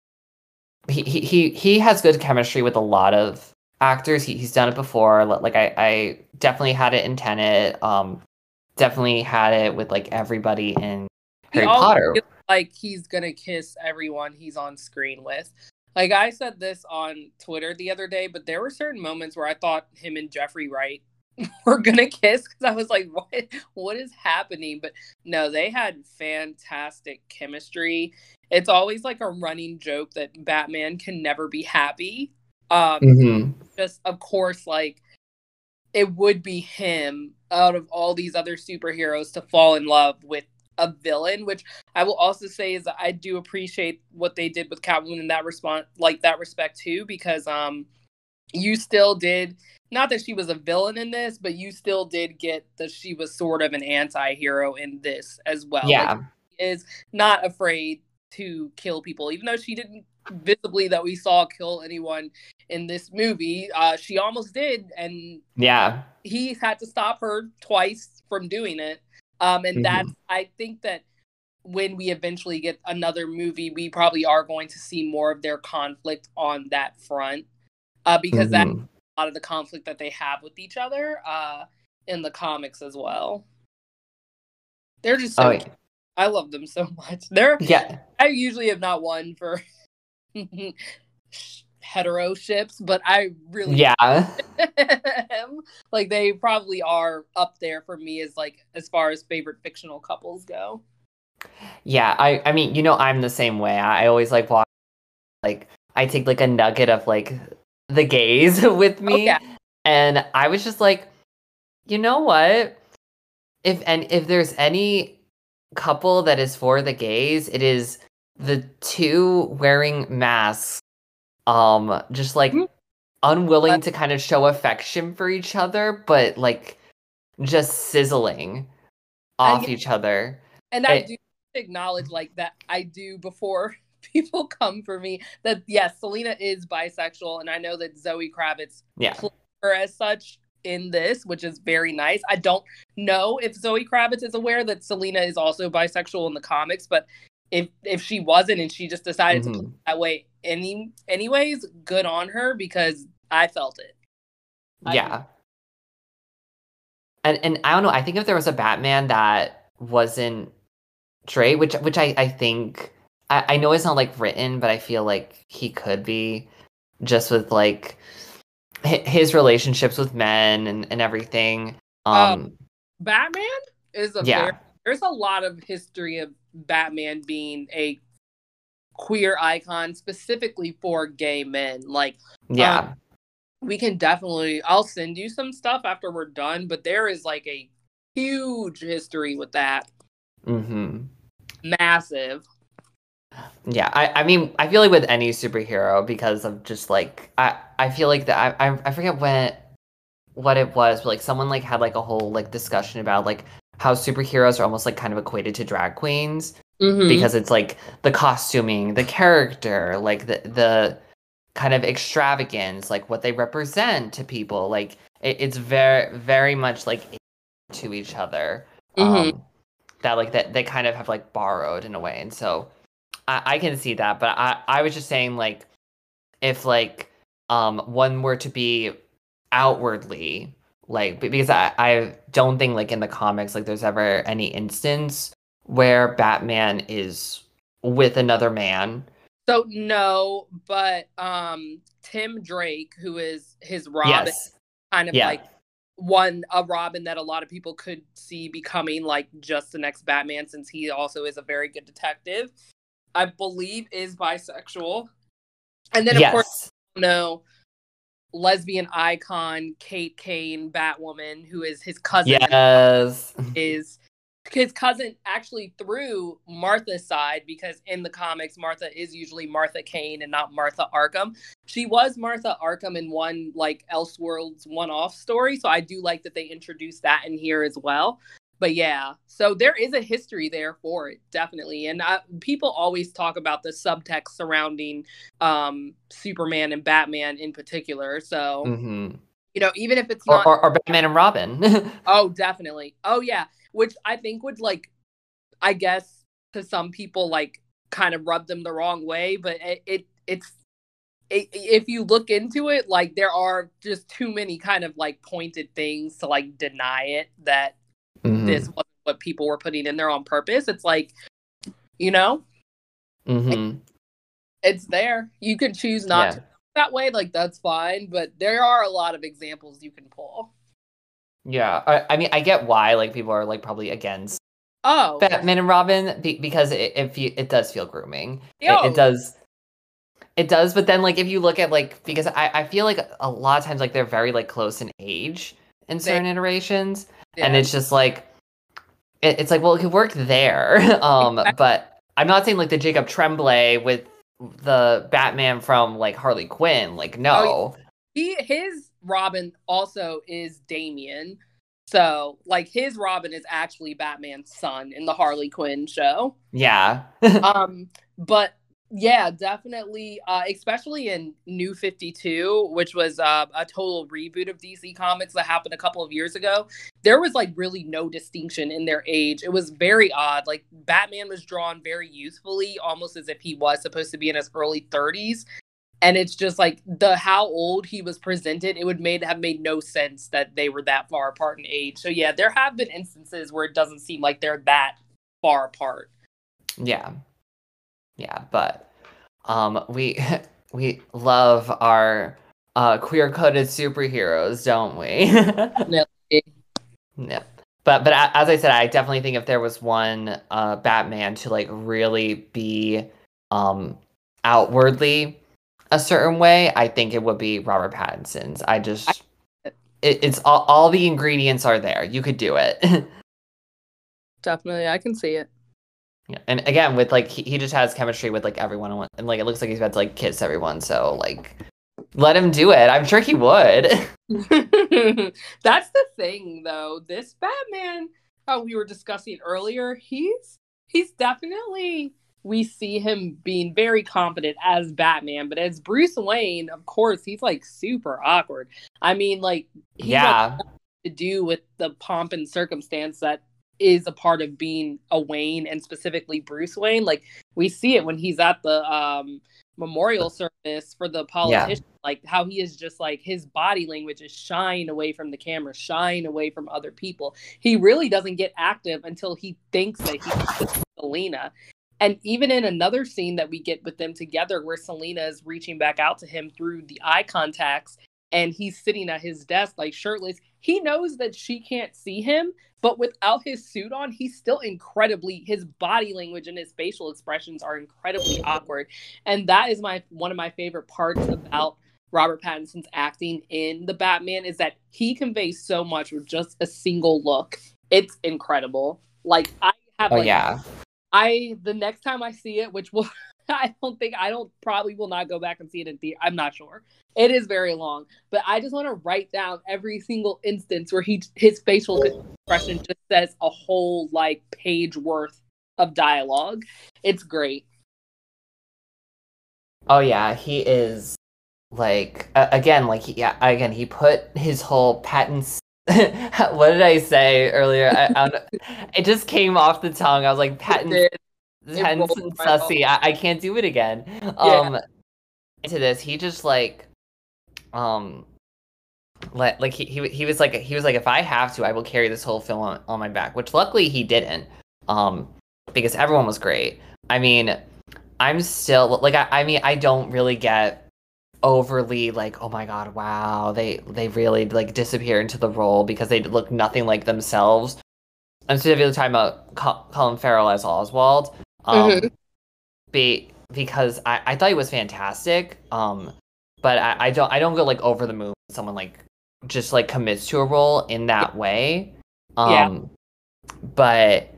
he he he, he has good chemistry with a lot of actors. He, he's done it before. Like I I definitely had it in Tenet. Um, definitely had it with like everybody in He Harry Potter. like he's gonna kiss everyone he's on screen with. Like I said this on Twitter the other day, but there were certain moments where I thought him and Jeffrey Wright were gonna kiss because I was like, what what is happening? But no, they had fantastic chemistry. It's always like a running joke that Batman can never be happy. Um Mhm. just of course like it would be him out of all these other superheroes to fall in love with a villain, which I will also say is that I do appreciate what they did with Catwoman in that response, like that respect too, because um, you still did not that she was a villain in this, but you still did get that she was sort of an anti-hero in this as well. Yeah. Like, is not afraid to kill people, even though she didn't visibly that we saw kill anyone in this movie. Uh, she almost did, and Yeah. he had to stop her twice from doing it. Um, and Mhm. that's I think that when we eventually get another movie, we probably are going to see more of their conflict on that front. Uh, because that's Mhm. a lot of the conflict that they have with each other uh, in the comics as well. They're just so Oh, cute. I love them so much. They're Yeah. I usually have not one for hetero ships, but I really Yeah. like they probably are up there for me as like as far as favorite fictional couples go. Yeah, I I mean, you know, I'm the same way. I, always like watch like I take like a nugget of like the gays with oh, me. yeah. And I was just like, you know what? If and if there's any couple that is for the gays, it is the two wearing masks um just like Mhm. unwilling to kind of show affection for each other, but like just sizzling off each other. And I do acknowledge like that I do before people come for me that yes, Selina is bisexual and I know that Zoe Kravitz Yeah. her as such in this, which is very nice. I don't know if Zoe Kravitz is aware that Selina is also bisexual in the comics, but if if she wasn't and she just decided to play Mhm. that way any anyways, good on her because I felt it. I- Yeah. And and I don't know, I think if there was a Batman that wasn't Dre, which which I, I think I, I know it's not like written, but I feel like he could be just with like his relationships with men and, and everything. Um Batman is a Yeah. very, there's a lot of history of Batman being a queer icon specifically for gay men. Like yeah. we can definitely I'll send you some stuff after we're done, but there is like a huge history with that. mm-hmm. Massive. Yeah, I, I mean, I feel like with any superhero because of just like I, I feel like that I, I I forget when what it was, but like someone like had like a whole like discussion about like how superheroes are almost like kind of equated to drag queens Mhm. because it's like the costuming, the character, like the the kind of extravagance, like what they represent to people. Like it, it's very very much like to each other. Mhm. Um, that like that they kind of have like borrowed in a way, and so I, I can see that. But I I was just saying like if like um one were to be outwardly like because I, I don't think like in the comics like there's ever any instance where Batman is with another man. So no, but um Tim Drake, who is his Robin, Yes. kind of Yeah. like one a Robin that a lot of people could see becoming like just the next Batman since he also is a very good detective. I believe is bisexual. And then of yes. course no lesbian icon Kate Kane Batwoman who is his cousin yes. is his cousin actually through Martha's side because in the comics Martha is usually Martha Kane and not Martha Arkham. She was Martha Arkham in one like Elseworlds one-off story, so I do like that they introduced that in here as well. But yeah, so there is a history there for it, definitely. And I, people always talk about the subtext surrounding um, Superman and Batman in particular. So hmm you know, even if it's not or or Batman and Robin. Oh, definitely. Oh, yeah. Which I think would like, I guess to some people like kind of rub them the wrong way, but it, it it's if you look into it, like there are just too many kind of like pointed things to like deny it that Mhm. this wasn't what people were putting in there on purpose. It's like, you know, Mhm. it's there. You can choose not Yeah. to that way, like that's fine. But there are a lot of examples you can pull. Yeah, I, I mean, I get why like people are like probably against Oh, Batman and Robin be- because it it, fe- it does feel grooming. It, it does. It does, but then like if you look at like because I, I feel like a lot of times like they're very like close in age in certain iterations, and it's just like it, it's like, well, it could work there. um, but I'm not saying like the Jacob Tremblay with the Batman from like Harley Quinn. Like, no. He his Robin also is Damian. So, like his Robin is actually Batman's son in the Harley Quinn show. Yeah. um, but yeah, definitely, uh, especially in New 52, which was uh, a total reboot of DC Comics that happened a couple of years ago. There was like really no distinction in their age. It was very odd. Like Batman was drawn very youthfully, almost as if he was supposed to be in his early 30s. And it's just like the how old he was presented, it would made have made no sense that they were that far apart in age. So yeah, there have been instances where it doesn't seem like they're that far apart. Yeah. Yeah, but um we we love our uh queer coded superheroes, don't we? yeah. But but as I said, I definitely think if there was one uh Batman to like really be um outwardly a certain way, I think it would be Robert Pattinson's. I just it, it's all, all the ingredients are there. You could do it. Definitely, I can see it. Yeah, and again, with like he, he just has chemistry with like everyone, and like it looks like he's about to like kiss everyone. So like, let him do it. I'm sure he would. That's the thing, though. This Batman, how we were discussing earlier, he's he's definitely we see him being very confident as Batman, but as Bruce Wayne, of course, he's like super awkward. I mean, like yeah, to do with the pomp and circumstance that is a part of being a Wayne and specifically Bruce Wayne. Like we see it when he's at the um memorial service for the politician, yeah. like how he is just like his body language is shying away from the camera, shying away from other people. He really doesn't get active until he thinks that he's Selina. And even in another scene that we get with them together, where Selina is reaching back out to him through the eye contacts, and he's sitting at his desk like shirtless, he knows that she can't see him, but without his suit on, he's still incredibly his body language and his facial expressions are incredibly awkward. And that is my one of my favorite parts about Robert Pattinson's acting in the Batman is that he conveys so much with just a single look. It's incredible. Like I have oh, like, yeah. I the next time I see it, which will I don't think I don't probably will not go back and see it in theater. I'm not sure. It is very long, but I just want to write down every single instance where he his facial expression just says a whole like page worth of dialogue. It's great. Oh yeah, he is like uh, again like he, yeah again he put his whole patents what did I say earlier? I, I don't it just came off the tongue. I was like patents, patents and sussy. I, I, can't do it again. Yeah. Um, into this, he just like um like like he, he he was like he was like if I have to I will carry this whole film on, on my back which luckily he didn't um because everyone was great I mean I'm still like I, I mean I don't really get overly like oh my god wow they they really like disappear into the role because they look nothing like themselves I'm specifically talking about Colin Farrell as Oswald um mm-hmm. be, because I, I thought he was fantastic um but I, I don't I don't go like over the moon. Someone like just like commits to a role in that way. Um, yeah. But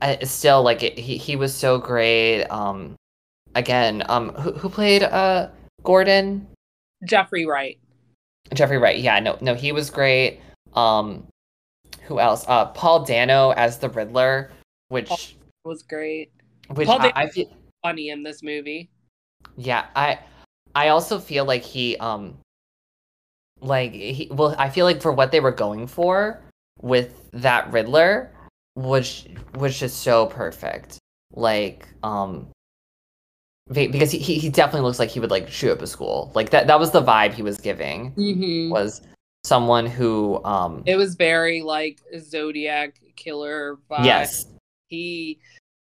I, still, like it, he he was so great. Um, again, um, who who played uh Gordon? Jeffrey Wright. Jeffrey Wright. Yeah, no, no, he was great. Um, who else? Uh, Paul Dano as the Riddler, which was great. Which Paul I, I feel funny in this movie. Yeah, I I also feel like he um like he well I feel like for what they were going for with that Riddler was was just so perfect. Like um because he, he definitely looks like he would like shoot up a school. Like that that was the vibe he was giving. Mm-hmm. Was someone who um It was very like Zodiac killer vibe. Yes. He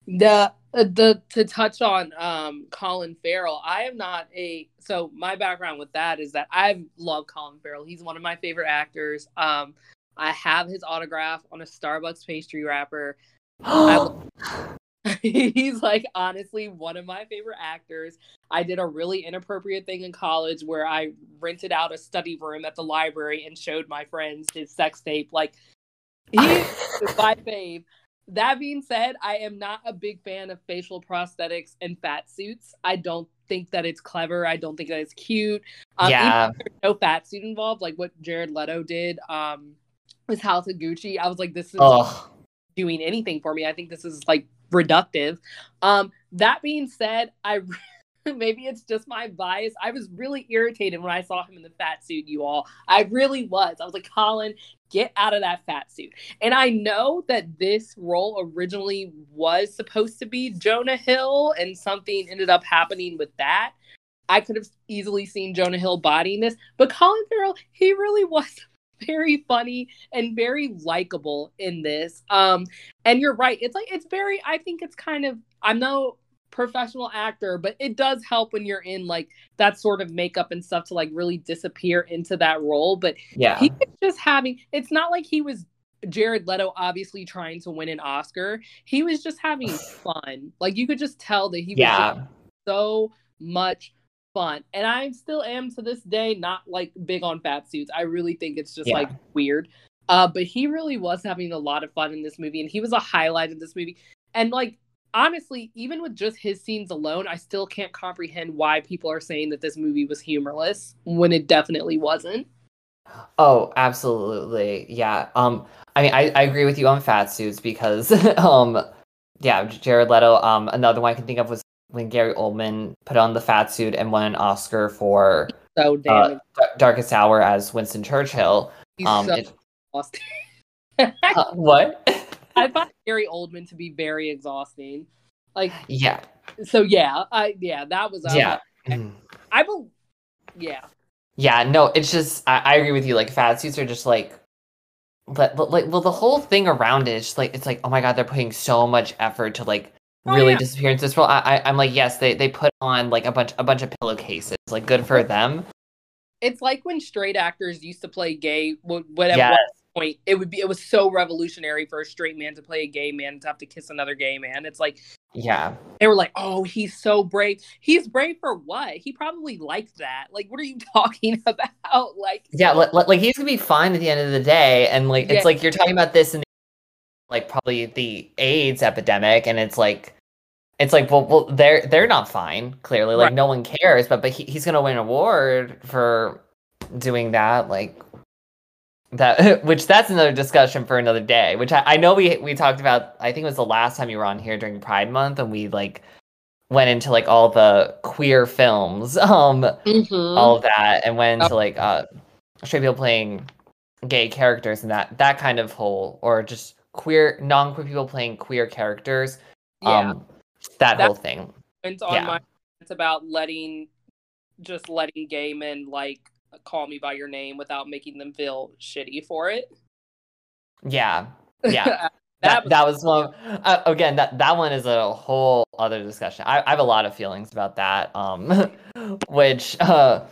the uh, the to touch on um Colin Farrell, I am not a so my background with that is that I love Colin Farrell. He's one of my favorite actors. Um I have his autograph on a Starbucks pastry wrapper. he's like honestly one of my favorite actors. I did a really inappropriate thing in college where I rented out a study room at the library and showed my friends his sex tape. Like He is my fave. That being said, I am not a big fan of facial prosthetics and fat suits. I don't think that it's clever. I don't think that it's cute. Um, Yeah. no fat suit involved, like what Jared Leto did um, with House of Gucci. I was like, this is doing anything for me. I think this is like reductive. Um, that being said, I maybe it's just my bias. I was really irritated when I saw him in the fat suit, you all. I really was. I was like, Colin, get out of that fat suit. And I know that this role originally was supposed to be Jonah Hill, and something ended up happening with that. I could have easily seen Jonah Hill bodying this, but Colin Farrell, he really was very funny and very likable in this. Um, and you're right. It's like it's very. I think it's kind of. I'm no professional actor, but it does help when you're in like that sort of makeup and stuff to like really disappear into that role. But yeah. he was just having. It's not like he was Jared Leto obviously trying to win an Oscar. He was just having fun. Like you could just tell that he was Yeah. just so much fun. And I still am to this day not like big on fat suits. I really think it's just Yeah. like weird. Uh, but he really was having a lot of fun in this movie, and he was a highlight of this movie. And like honestly, even with just his scenes alone, I still can't comprehend why people are saying that this movie was humorless when it definitely wasn't. Oh, absolutely. Yeah. Um, I mean, I, I agree with you on fat suits because, um, yeah, Jared Leto. Um, another one I can think of was when Gary Oldman put on the fat suit and won an Oscar for So damn uh, Darkest Hour as Winston Churchill. He's Um, so it- uh, what? I find Gary Oldman to be very exhausting. Like, yeah. so yeah, I yeah, that was uh, I Yeah. like. I will, yeah, Yeah, no, it's just I, I agree with you. Like fat suits are just like, but, but like well, the whole thing around it is just like it's like oh my god, they're putting so much effort to like Oh, really yeah. disappear into this role. I, I I'm like yes, they they put on like a bunch a bunch of pillowcases. Like good for them. it's like when straight actors used to play gay. Whatever Yes. Point, it would be it was so revolutionary for a straight man to play a gay man to have to kiss another gay man. It's like Yeah, they were like, oh, he's so brave. He's brave for what? He probably liked that. Like, what are you talking about? Like, yeah. Like, like he's gonna be fine at the end of the day, and like Yeah. it's like you're talking about this in the, like probably the AIDS epidemic, and it's like. It's like well, well, they're they're not fine. Clearly, like Right. no one cares. But but he, he's gonna win an award for doing that. Like that, which that's another discussion for another day. Which I, I know we we talked about. I think it was the last time you were on here during Pride Month, and we like went into like all the queer films, um, mhm. all of that, and went into like uh straight people playing gay characters and that that kind of whole, or just queer non queer people playing queer characters. yeah. Um, that, That- whole thing. It's on yeah. my. It's about letting, just letting gay men like call me by your name without making them feel shitty for it. Yeah, yeah. that, that, was, one uh, again that that one is a whole other discussion I, I have a lot of feelings about that um which uh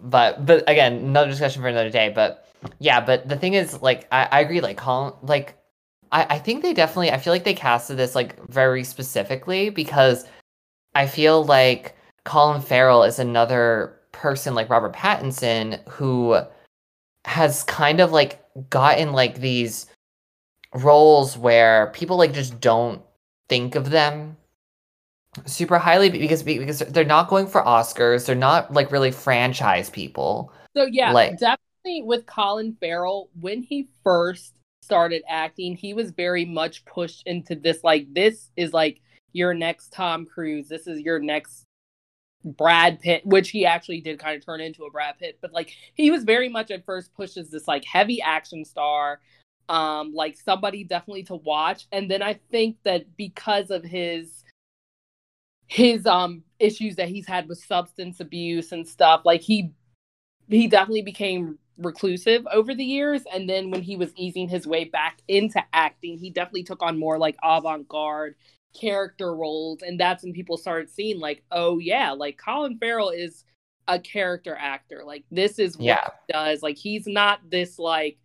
but but again another discussion for another day but yeah but the thing is like i, I agree like Colin like I, I think they definitely i feel like they casted this like very specifically because i feel like colin farrell is another person like robert pattinson who has kind of like gotten like these roles where people like just don't think of them super highly because because they're not going for Oscars. They're not like really franchise people. so yeah, like- definitely with Colin Farrell when he first started acting, he was very much pushed into this like this is like your next Tom Cruise. This is your next Brad Pitt, which he actually did kind of turn into a Brad Pitt, but like he was very much at first pushed as this like heavy action star, um, like somebody definitely to watch. And then I think that because of his his um issues that he's had with substance abuse and stuff, like he he definitely became reclusive over the years. And then when he was easing his way back into acting, he definitely took on more like avant-garde character roles and that's when people started seeing like oh yeah like colin farrell is a character actor like this is what Yeah. he does like he's not this like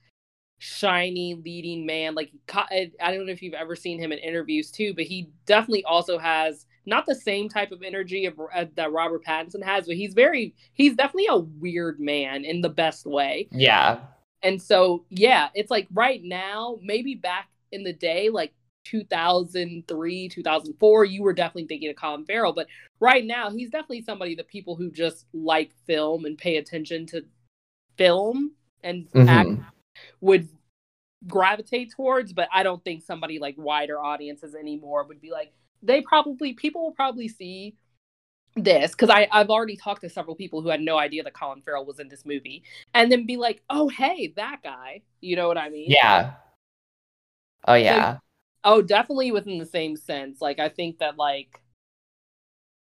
shiny leading man like i don't know if you've ever seen him in interviews too but he definitely also has not the same type of energy of, uh, that robert pattinson has but he's very he's definitely a weird man in the best way Yeah. And so, yeah, it's like right now, maybe back in the day, like 2003, 2004, you were definitely thinking of Colin Farrell. But right now, he's definitely somebody that people who just like film and pay attention to film and Mhm. act would gravitate towards. But I don't think somebody like wider audiences anymore would be like, they probably, people will probably see this because I've already talked to several people who had no idea that Colin Farrell was in this movie and then be like, oh, hey, that guy. You know what I mean? Yeah. Oh yeah. Oh, definitely within the same sense. Like I think that like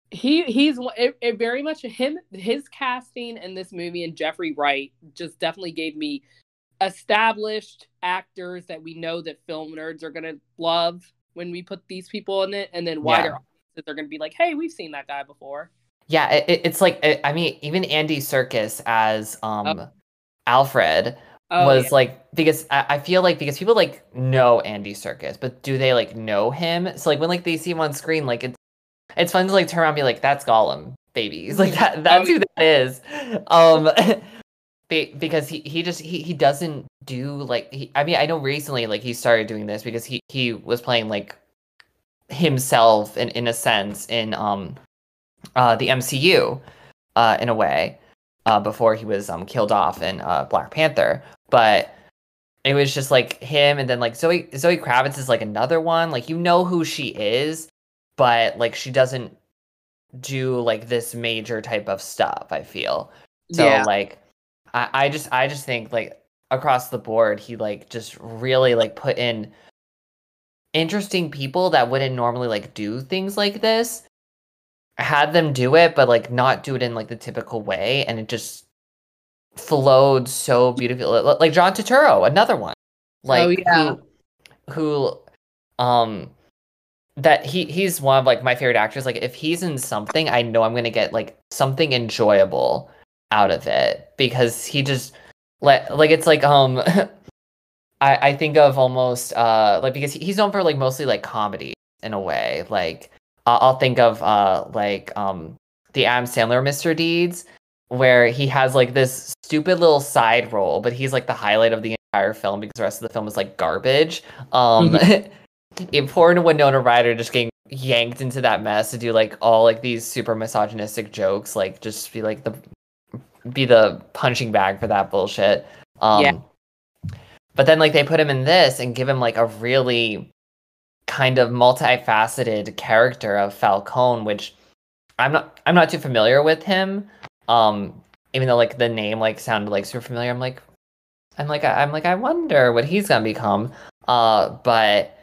he he's it, it very much him his casting in this movie and Jeffrey Wright just definitely gave me established actors that we know that film nerds are gonna love when we put these people in it, and then wider Yeah. audiences are gonna be like, hey, we've seen that guy before. Yeah, it, it- it's like I mean, even Andy Serkis as um Alfred Oh, was yeah. like because I, I feel like because people like know Andy Serkis, but do they like know him? So like when like they see him on screen, like it's it's fun to like turn around and be like, that's Gollum, babies. Like that that's who that is. Um because he he just he, he doesn't do like he, I mean I know recently like he started doing this because he he was playing like himself in in a sense in um uh the MCU uh in a way uh before he was um killed off in uh Black Panther but it was just like him and then like Zoe Zoe Kravitz is like another one. Like you know who she is but like she doesn't do like this major type of stuff I feel. So Yeah. like I, I just I just think like across the board he like just really like put in interesting people that wouldn't normally like do things like this. Had them do it but like not do it in like the typical way and it just flowed so beautifully like John Turturro another one like Oh, yeah. who who um that he he's one of like my favorite actors like if he's in something I know I'm going to get like something enjoyable out of it because he just like like it's like um I I think of almost uh like because he- he's known for like mostly like comedy in a way like I'll think of uh like um the Adam Sandler Mr. Deeds where he has like this stupid little side role but he's like the highlight of the entire film because the rest of the film is like garbage um it poor Winona Ryder just getting yanked into that mess to do like all like these super misogynistic jokes like just be like the be the punching bag for that bullshit. Um Yeah. but then like they put him in this and give him like a really kind of multifaceted character of Falcone, which I'm not I'm not too familiar with him. Um even though like the name like sounded like super familiar, I'm like I'm like I- I'm like I wonder what he's gonna become. Uh but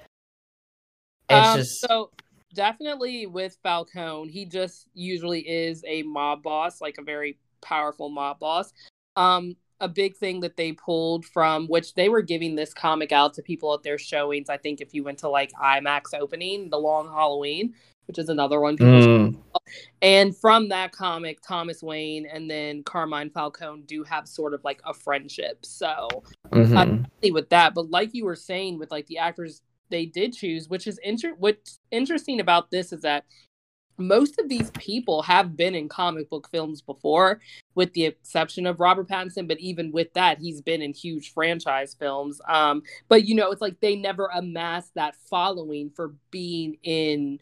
it's Um, just so definitely with Falcone, he just usually is a mob boss, like a very powerful mob boss. Um, a big thing that they pulled from which they were giving this comic out to people at their showings. I think if you went to like IMAX opening, The Long Halloween, which is another one Mm. and from that comic, Thomas Wayne and then Carmine Falcone do have sort of like a friendship. So Mhm. not only with that, but like you were saying with like the actors they did choose, which is inter- what's interesting about this is that most of these people have been in comic book films before, with the exception of Robert Pattinson. But even with that, he's been in huge franchise films. Um, but you know, it's like they never amassed that following for being in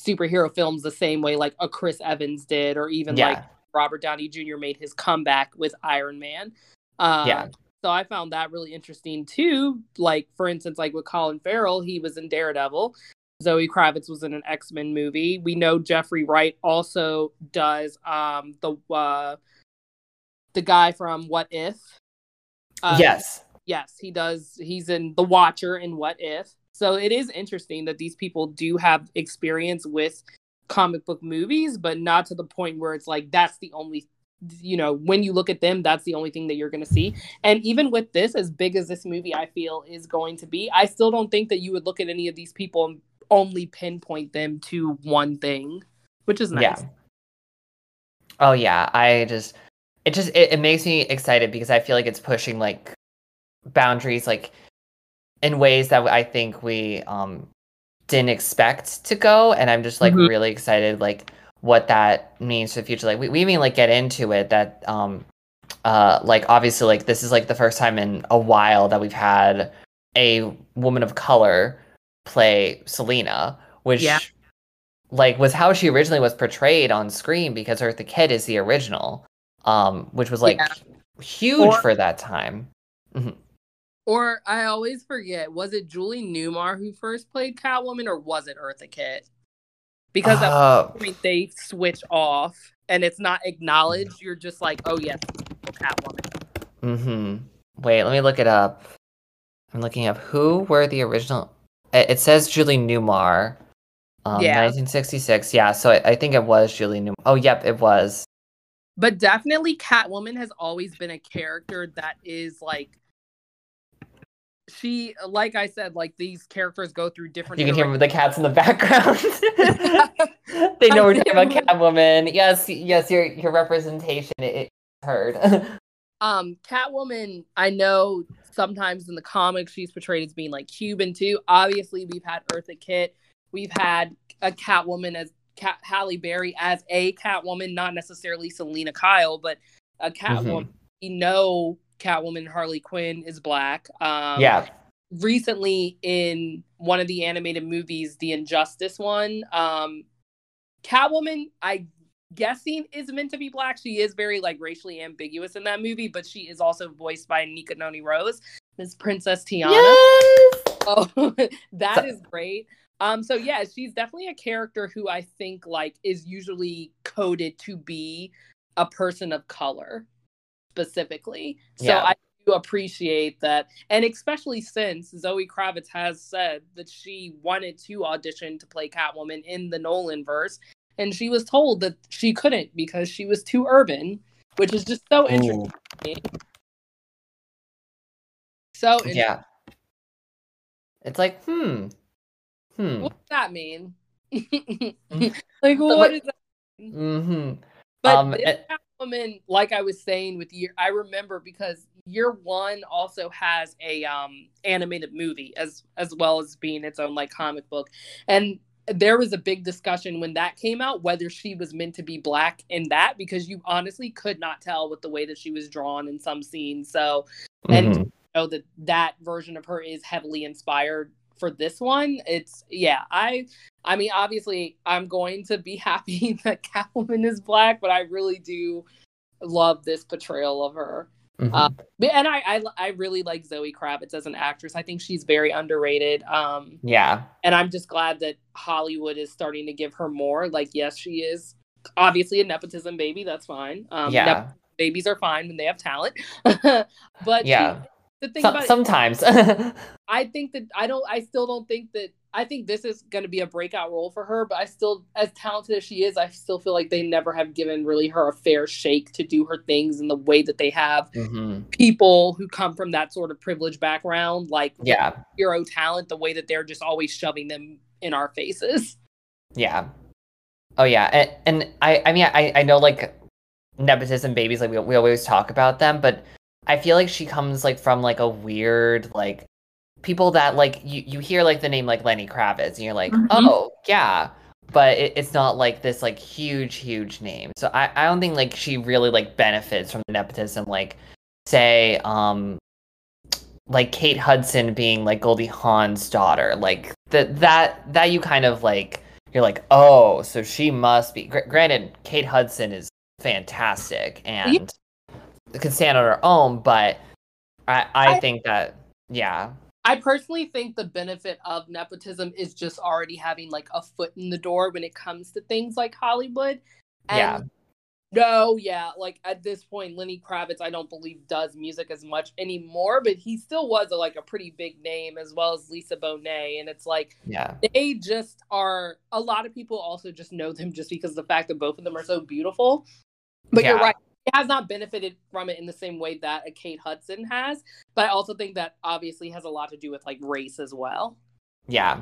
superhero films the same way like a Chris Evans did, or even Yeah. like Robert Downey Jr. made his comeback with Iron Man. Um, Yeah. So I found that really interesting too. Like for instance, like with Colin Farrell, he was in Daredevil. Zoe Kravitz was in an X Men movie. We know Jeffrey Wright also does um the uh the guy from What If. Uh, yes. Yes, he does. He's in The Watcher in What If. So it is interesting that these people do have experience with comic book movies, but not to the point where it's like that's the only you know, when you look at them, that's the only thing that you're going to see. And even with this, as big as this movie I feel is going to be, I still don't think that you would look at any of these people and only pinpoint them to one thing, which is nice. Yeah. Oh yeah, I just it just it, it makes me excited because I feel like it's pushing like boundaries like in ways that I think we um didn't expect to go and I'm just like Mhm. really excited like what that means for the future. Like we, we even like get into it that um uh, like obviously, like this is like the first time in a while that we've had a woman of color play Selina, which Yeah. like was how she originally was portrayed on screen because Eartha Kitt is the original, um, which was like Yeah. huge Or- for that time. Mhm. Or I always forget, was it Julie Newmar who first played Catwoman, or was it Eartha Kitt? Because at Uh, one point they switch off, and it's not acknowledged. You're just like, oh yes, Catwoman. hmm Wait, let me look it up. I'm looking up who were the original. It, it says Julie Newmar, um, Yeah. 1966. Yeah, so I, I think it was Julie Newmar. Oh, yep, it was. But definitely, Catwoman has always been a character that is like. She, like I said, like these characters go through different. You can hear the cats in the background. they know we're talking about Catwoman. Yes, yes, your your representation it, heard. Um catwoman i know sometimes in the comics she's portrayed as being like cuban too. Obviously we've had eartha kitt. We've had a catwoman as Cat- halle berry as a catwoman not necessarily selina kyle but a catwoman. We know catwoman harley quinn is black. Um yeah. recently in one of the animated movies the injustice one um catwoman i guessing is meant to be black. She is very like racially ambiguous in that movie but she is also voiced by nika noni rose this princess tiana. Yes. oh that is great. Um so yeah she's definitely a character who i think like is usually coded to be a person of color specifically. So Yeah. i do appreciate that. And especially since zoe kravitz has said that she wanted to audition to play catwoman in the nolan verse and she was told that she couldn't because she was too urban which is just so interesting Ooh, to me. so interesting. yeah. It's like, hmm. Hmm. What does that mean? Mm. like, what is that? Mm-hmm. But Um, this eh- Catwoman, like I was saying with year, I remember because year one also has a um animated movie as as well as being its own like comic book, and there was a big discussion when that came out whether she was meant to be black in that because you honestly could not tell with the way that she was drawn in some scenes. So and Mhm. know that that version of her is heavily inspired for this one it's yeah i i mean obviously i'm going to be happy that catwoman is black but i really do love this portrayal of her Mhm. uh, and I, I i really like zoe kravitz as an actress i think she's very underrated um yeah. and i'm just glad that hollywood is starting to give her more like yes she is obviously a nepotism baby that's fine um Yeah. nep- babies are fine when they have talent but she- Yeah. the thing it- sometimes. I think that I don't. I still don't think that. I think this is going to be a breakout role for her. But I still, as talented as she is, I still feel like they never have given really her a fair shake to do her things in the way that they have hmm people who come from that sort of privileged background, like Yeah. hero talent. The way that they're just always shoving them in our faces. Yeah. Oh yeah, and, and I I mean I I know like nepotism babies like we we always talk about them, but I feel like she comes like from like a weird like people that like you you hear like the name like Lenny Kravitz and you're like Mhm. oh yeah, but it, it's not like this like huge huge name. So I I don't think like she really like benefits from the nepotism. Like say um like Kate Hudson being like Goldie Hawn's daughter. Like that that that you kind of like you're like oh so she must be Gr- granted Kate Hudson is fantastic and can stand on her own but I I, I- think that yeah I personally think the benefit of nepotism is just already having like a foot in the door when it comes to things like Hollywood. And Yeah. No, yeah, like at this point, Lenny Kravitz, I don't believe does music as much anymore, but he still was a, like a pretty big name as well as Lisa Bonet, and it's like yeah they just are. A lot of people also just know them just because of the fact that both of them are so beautiful. But you're right; has not benefited from it in the same way that a Kate Hudson has. But I also think that obviously has a lot to do with like race as well. yeah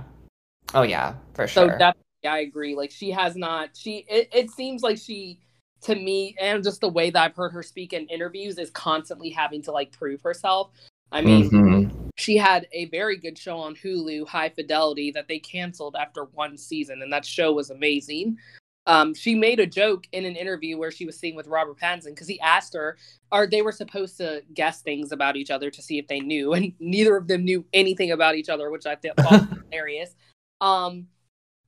oh yeah for sure. So definitely, I agree. Like she has not. She it, it seems like she to me and just the way that I've heard her speak in interviews is constantly having to like prove herself. I mean, Mhm. she had a very good show on Hulu, High Fidelity, that they canceled after one season, and that show was amazing. Um, she made a joke in an interview where she was seen with Robert Pattinson because he asked her, or they were supposed to guess things about each other to see if they knew, and neither of them knew anything about each other, which I thought was hilarious. Um,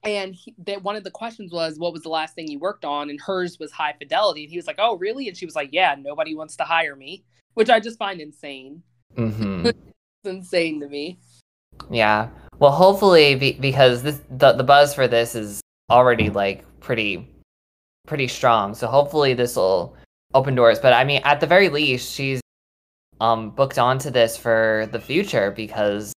and he, that one of the questions was, "What was the last thing you worked on?" And hers was High Fidelity, and he was like, "Oh, really?" And she was like, "Yeah, nobody wants to hire me," which I just find insane. hmm it's insane to me. Yeah. Well, hopefully, be- because this the the buzz for this is already like pretty pretty strong. So hopefully this will open doors. But I mean, at the very least, she's um booked onto this for the future because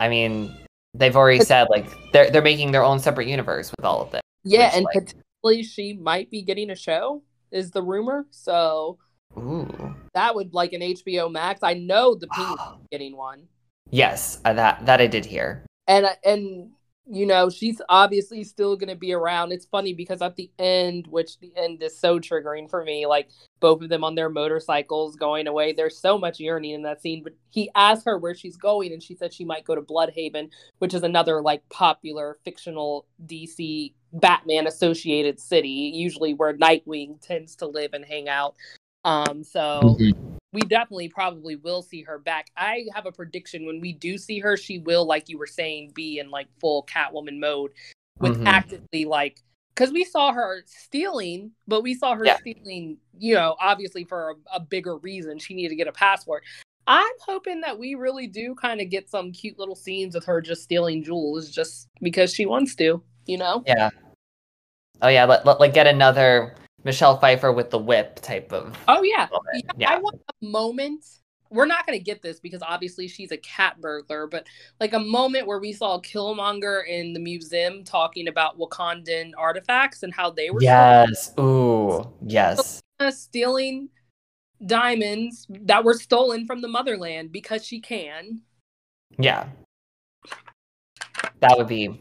I mean they've already said like they're they're making their own separate universe with all of this. Yeah, Which, and like- potentially she might be getting a show, is the rumor. So Ooh. that would like an HBO Max. I know the Penguin's getting one, Yes, uh, that that I did hear. and and you know she's obviously still gonna be around. It's funny because at the end, which the end is so triggering for me, like both of them on their motorcycles going away. There's so much yearning in that scene. But he asked her where she's going, and she said she might go to Blüdhaven, which is another like popular fictional DC Batman associated city, usually where Nightwing tends to live and hang out. Um, so we definitely probably will see her back. I have a prediction when we do see her, she will, like you were saying, be in like full Catwoman mode with Mhm. actively like because we saw her stealing, but we saw her Yeah. stealing, you know, obviously for a, a bigger reason. She needed to get a passport. I'm hoping that we really do kind of get some cute little scenes with her just stealing jewels just because she wants to, you know? Yeah. Oh yeah, let, let, like get another Michelle Pfeiffer with the whip type of Oh yeah. Yeah, Yeah. I want a moment. We're not gonna get this because obviously she's a cat burglar, but like a moment where we saw Killmonger in the museum talking about Wakandan artifacts and how they were Yes. Ooh. Yes. stealing diamonds that were stolen from the motherland because she can. Yeah. That would be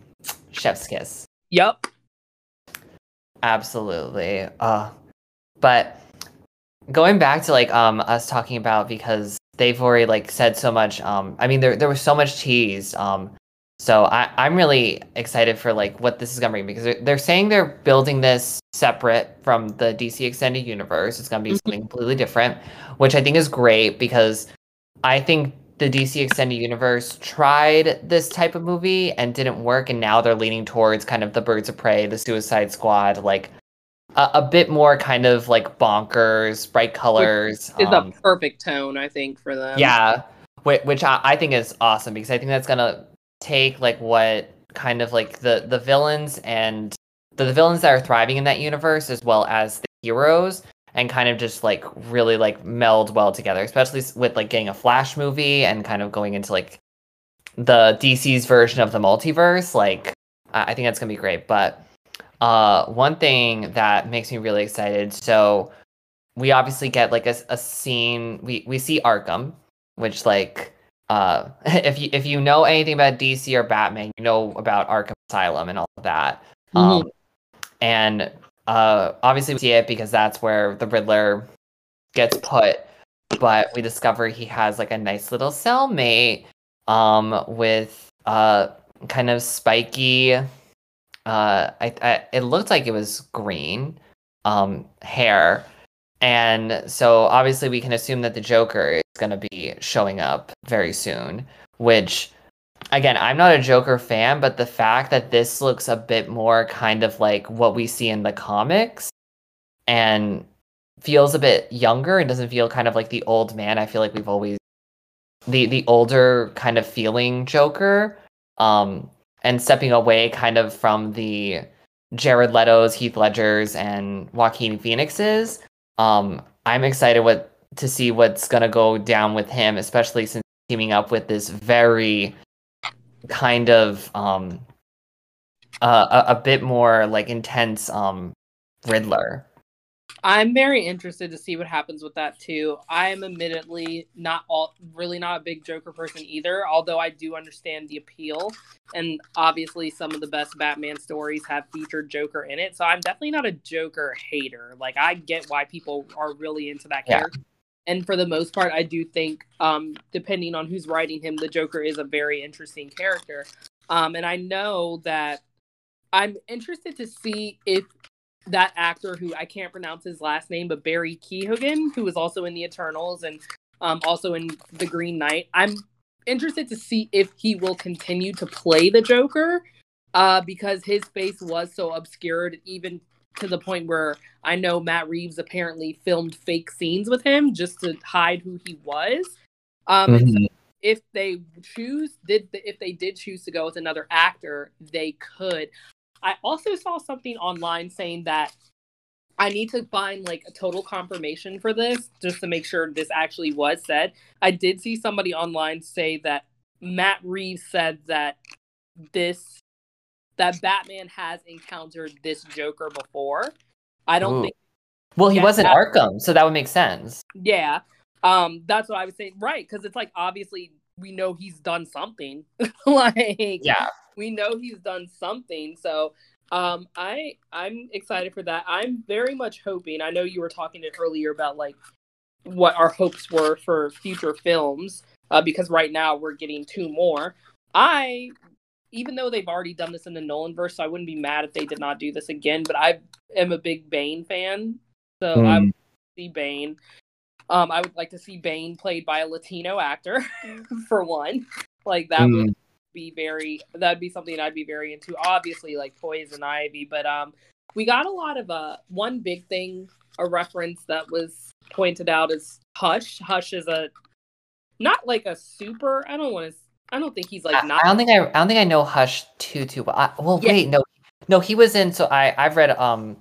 chef's kiss. Yep. Absolutely. Uh but going back to like um us talking about because they've already like said so much um I mean there there was so much teased um so I I'm really excited for like what this is going to bring because they're, they're saying they're building this separate from the DC extended universe it's going to be something completely different which I think is great because I think the DC extended universe tried this type of movie and didn't work and now they're leaning towards kind of the birds of prey the suicide squad like a, a bit more kind of like bonkers bright colors Is um, a perfect tone, I think, for them. yeah which, which I, I think is awesome because i think that's gonna take like what kind of like the the villains and the, the villains that are thriving in that universe as well as the heroes and kind of just like really like meld well together especially with like getting a flash movie and kind of going into like the dc's version of the multiverse like i, I think that's gonna be great. But uh one thing that makes me really excited so we obviously get like a scene we we see arkham which like uh if you if you know anything about dc or batman you know about arkham asylum and all of that. Um and uh obviously we see it because that's where the riddler gets put but we discover he has like a nice little cellmate um with uh kind of spiky uh I, I it looked like it was green um hair. And so obviously we can assume that the Joker is going to be showing up very soon, which again, I'm not a Joker fan, but the fact that this looks a bit more kind of like what we see in the comics and feels a bit younger and doesn't feel kind of like the old man I feel like we've always the the older kind of feeling Joker um and stepping away kind of from the Jared Leto's, Heath Ledger's and Joaquin Phoenix's. Um, I'm excited what to see what's gonna go down with him, especially since teaming up with this very kind of um uh, a, a bit more like intense um Riddler. I'm very interested to see what happens with that too. I am admittedly not all really not a big Joker person either, although I do understand the appeal. And obviously some of the best Batman stories have featured Joker in it. So I'm definitely not a Joker hater. Like I get why people are really into that Yeah. And for the most part, I do think, um, depending on who's writing him, the Joker is a very interesting character. Um, and I know that I'm interested to see if that actor who I can't pronounce his last name, but Barry Keoghan, who was also in the Eternals and um, also in The Green Knight. I'm interested to see if he will continue to play the Joker uh, because his face was so obscured, even to the point where I know Matt Reeves apparently filmed fake scenes with him just to hide who he was. Um, and so if they choose, did if they did choose to go with another actor, they could. I also saw something online saying that I need to find like a total confirmation for this just to make sure this actually was said. I did see somebody online say that Matt Reeves said that this that Batman has encountered this Joker before. I don't Ooh. think Well, he was in Arkham, so that would make sense. yeah. Um that's what I was saying. Right, cuz it's like obviously we know he's done something. like Yeah. we know he's done something. So um I I'm excited for that. I'm very much hoping. I know you were talking earlier about like what our hopes were for future films uh, because right now we're getting two more. I even though they've already done this in the Nolan verse, so I wouldn't be mad if they did not do this again, but I am a big Bane fan. So I Hmm. would see Bane. Um, I would like to see Bane played by a Latino actor for one. Like that would Mm. be very that'd be something I'd be very into. Obviously, like Poison Ivy, but um, we got a lot of uh one big thing, a reference that was pointed out is Hush. Hush is a not like a super. I don't want to. I don't think he's like not. I don't think I, I don't think I know Hush too too well. I, well, Yeah. wait, no, no, he was in. So I I've read um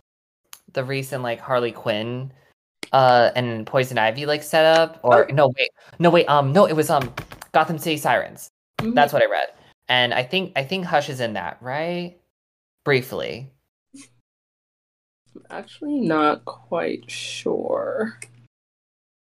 the recent like Harley Quinn, uh, and Poison Ivy like setup. Or Oh. no, wait, no, wait, um, no, it was um Gotham City Sirens. Mhm. That's what I read, and I think I think Hush is in that, right? Briefly. I'm actually not quite sure.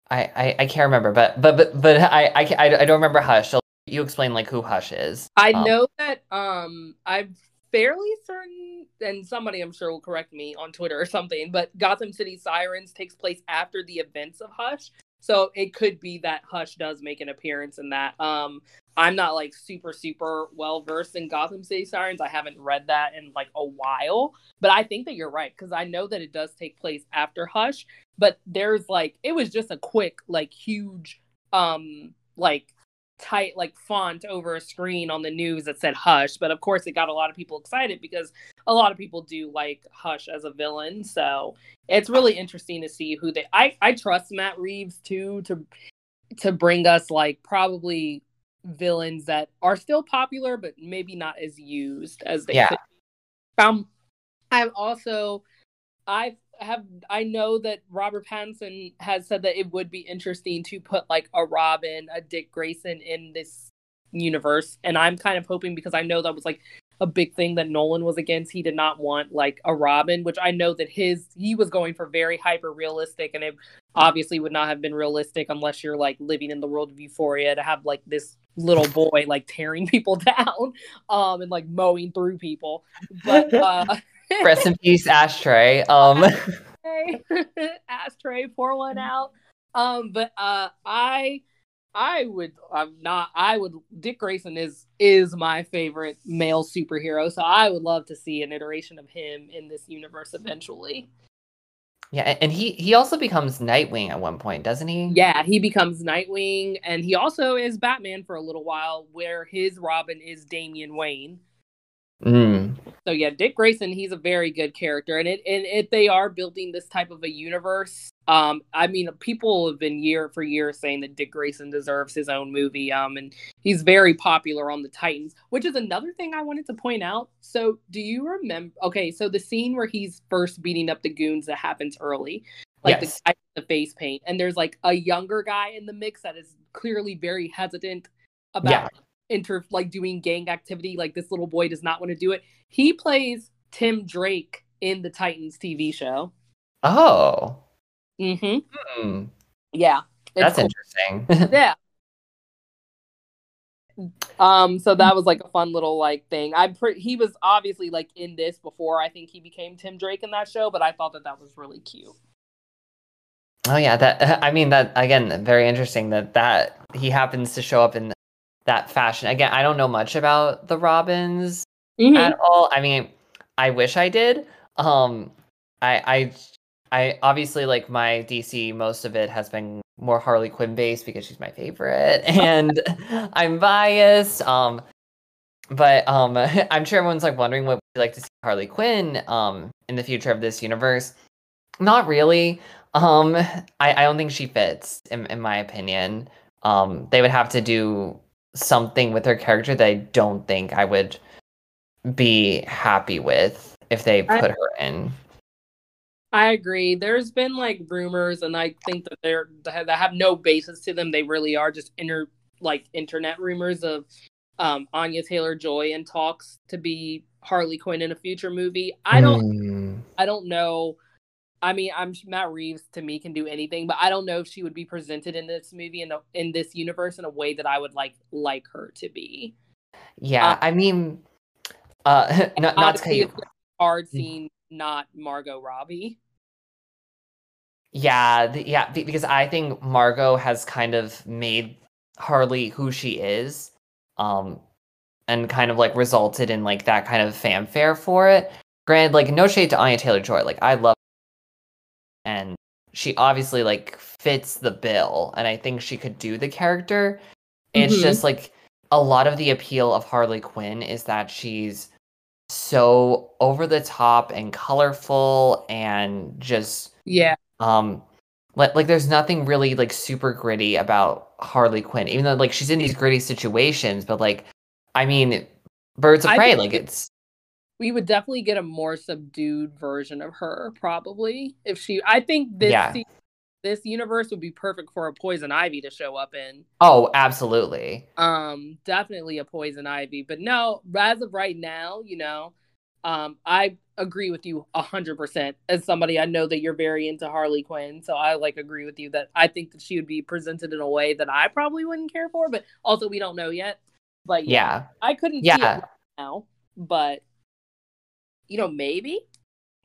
I, I, I can't remember, but but but but I I, I don't remember Hush. So you explain like who Hush is. I Um, know that um I'm fairly certain and somebody I'm sure will correct me on Twitter or something, but Gotham City Sirens takes place after the events of Hush. So it could be that Hush does make an appearance in that. Um I'm not like super super well versed in Gotham City Sirens. I haven't read that in like a while, but I think that you're right cuz I know that it does take place after Hush, but there's like it was just a quick like huge um like tight like font over a screen on the news that said hush but of course it got a lot of people excited because a lot of people do like hush as a villain so it's really interesting to see who they i i trust matt reeves too to to bring us like probably villains that are still popular but maybe not as used as they Yeah. could um i'm also I have I know that Robert Pattinson has said that it would be interesting to put like a Robin, a Dick Grayson in this universe, and I'm kind of hoping because I know that was like a big thing that Nolan was against. He did not want like a Robin, which I know that his he was going for very hyper realistic, and it obviously would not have been realistic unless you're like living in the world of Euphoria to have like this little boy like tearing people down, um, and like mowing through people, but. uh Rest in peace, Ashtray. Um, ashtray, pour one out. Um, but uh, I, I would, I'm not. I would. Dick Grayson is is my favorite male superhero, so I would love to see an iteration of him in this universe eventually. yeah, and- and he he also becomes Nightwing at one point, doesn't he? Yeah, he becomes Nightwing, and he also is Batman for a little while, where his Robin is Damian Wayne. Mm. So yeah, Dick Grayson, he's a very good character, and it and if they are building this type of a universe, um, I mean, people have been year for years saying that Dick Grayson deserves his own movie, um, and he's very popular on the Titans, which is another thing I wanted to point out. So, do you remember? Okay, so the scene where he's first beating up the goons that happens early, like Yes. the guy with the face paint, and there's like a younger guy in the mix that is clearly very hesitant about Yeah. Inter like doing gang activity like this little boy does not want to do it. He plays tim drake in the titans tv show. Oh, mm-hmm. Hmm. yeah that's cool. interesting. yeah. Um so that was like a fun little like thing. I'm pretty he was obviously like in this before i think he became tim drake in that show but i thought that that was really cute. Oh yeah, that I mean that again, very interesting that that he happens to show up in that fashion. Again, I don't know much about the Robins Mhm. at all. I mean, I wish I did. Um, I I I obviously like my DC. Most of it has been more Harley Quinn based because she's my favorite, and I'm biased. Um, but um, I'm sure everyone's like wondering what we'd like to see Harley Quinn um in the future of this universe. Not really. Um, I I don't think she fits in in my opinion. Um, they would have to do something with her character that I don't think I would be happy with if they I- put her in. I agree. There's been like rumors, and I think that they're that have no basis to them. They really are just inter like internet rumors of um, Anya Taylor Joy in talks to be Harley Quinn in a future movie. I don't. Mm. I don't know. I mean, I'm Matt Reeves to me can do anything, but I don't know if she would be presented in this movie in a, in this universe in a way that I would like like her to be. Yeah, Uh, I mean, uh, not not to cut you. hard seeing not Margot Robbie. Yeah, the, yeah, be- because I think Margot has kind of made Harley who she is, um, and kind of like resulted in like that kind of fanfare for it. Granted, like no shade to Anya Taylor Joy, like I love, and she obviously like fits the bill, and I think she could do the character. It's Mhm. just like a lot of the appeal of Harley Quinn is that she's so over the top and colorful and just Yeah, um like like there's nothing really like super gritty about Harley Quinn even though like she's in these gritty situations but like I mean Birds of I Prey like it's we would definitely get a more subdued version of her probably if she. I think this Yeah. se- this universe would be perfect for a Poison Ivy to show up in. oh absolutely Um, definitely a Poison Ivy, but no, as of right now, you know, um, I agree with you a hundred percent. As somebody, I know that you're very into Harley Quinn, so I like agree with you that I think that she would be presented in a way that I probably wouldn't care for, but also we don't know yet. But yeah, yeah I couldn't see Yeah. it right now, but you know, maybe,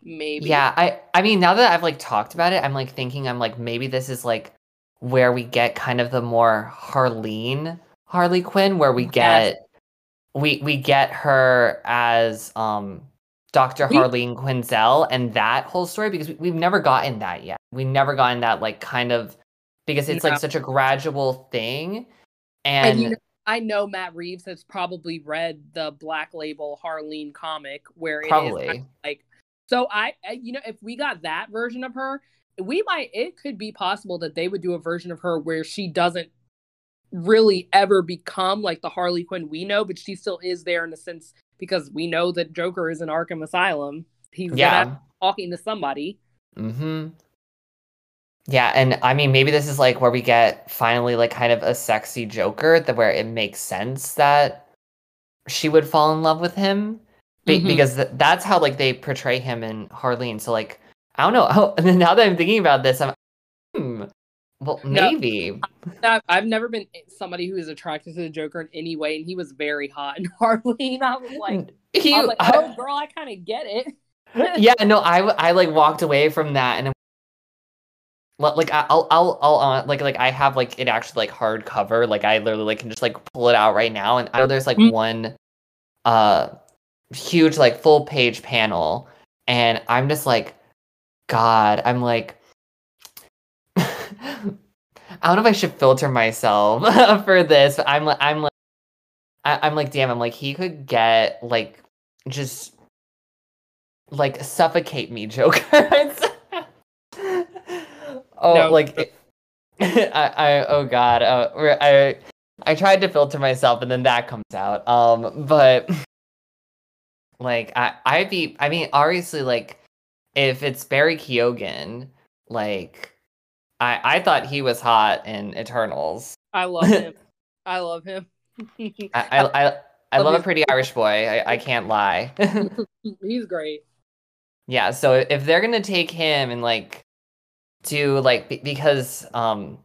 maybe, yeah I I mean now that I've like talked about it I'm like thinking I'm like maybe this is like where we get kind of the more Harleen Harley Quinn where we Yes. get we we get her as um Dr. We- Harleen Quinzel and that whole story because we, we've never gotten that yet. We've never gotten that like kind of because it's like such a gradual thing. And, And, you know, I know Matt Reeves has probably read the Black Label Harleen comic where it is probably like so I, I you know if we got that version of her we might it could be possible that they would do a version of her where she doesn't really ever become like the harley quinn we know but she still is there in a sense because we know that joker is in arkham asylum he's yeah. talking to somebody Mm-hmm. Yeah, and I mean maybe this is like where we get finally like kind of a sexy Joker that where it makes sense that she would fall in love with him Be- Mhm. because th- that's how like they portray him in Harleen. So like I don't know. Oh, and then now that I'm thinking about this, I'm hmm, well No. maybe. I- I've never been somebody who is attracted to the Joker in any way, and he was very hot in Harleen. I was like, He- I was like, I- oh girl, I kind of get it. yeah, no, I I like walked away from that and. Like I'll I'll I'll uh, like like I have like it actually like hardcover. Like I literally like can just like pull it out right now. And I know there's like Mm. one uh huge like full page panel. And I'm just like god I'm like I don't know if I should filter myself for this but I'm like I'm like I- I'm like damn I'm like he could get like just like suffocate me joker oh No. like it- I, I oh god uh, i i tried to filter myself and then that comes out um but like i i'd be i mean obviously like if it's barry keoghan like i i thought he was hot in eternals I love him. I love him. i i i, I Love love a pretty irish boy i, I can't lie He's great. Yeah, so if they're gonna take him and like do like be- because um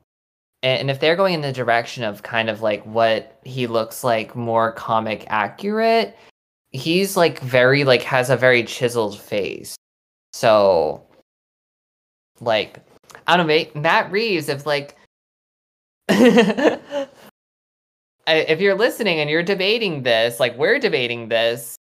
and if they're going in the direction of kind of like what he looks like more comic accurate, he's like very like has a very chiseled face. So like I don't know, Matt Reeves if like if you're listening and you're debating this, like we're debating this,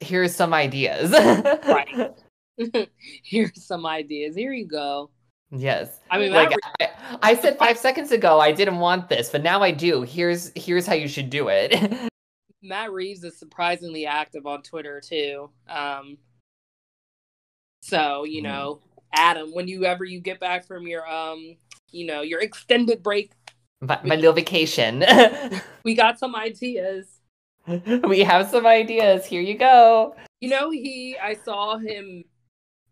here's some ideas. Right. Here's some ideas. Here you go. Yes. I mean, like I, I said five seconds ago I didn't want this, but now I do. Here's here's how you should do it. Matt Reeves is surprisingly active on Twitter too. Um, so you Hmm. know, Adam, when you ever you get back from your um, you know, your extended break, my, my little vacation. we got some ideas. we have some ideas. Here you go. You know, he I saw him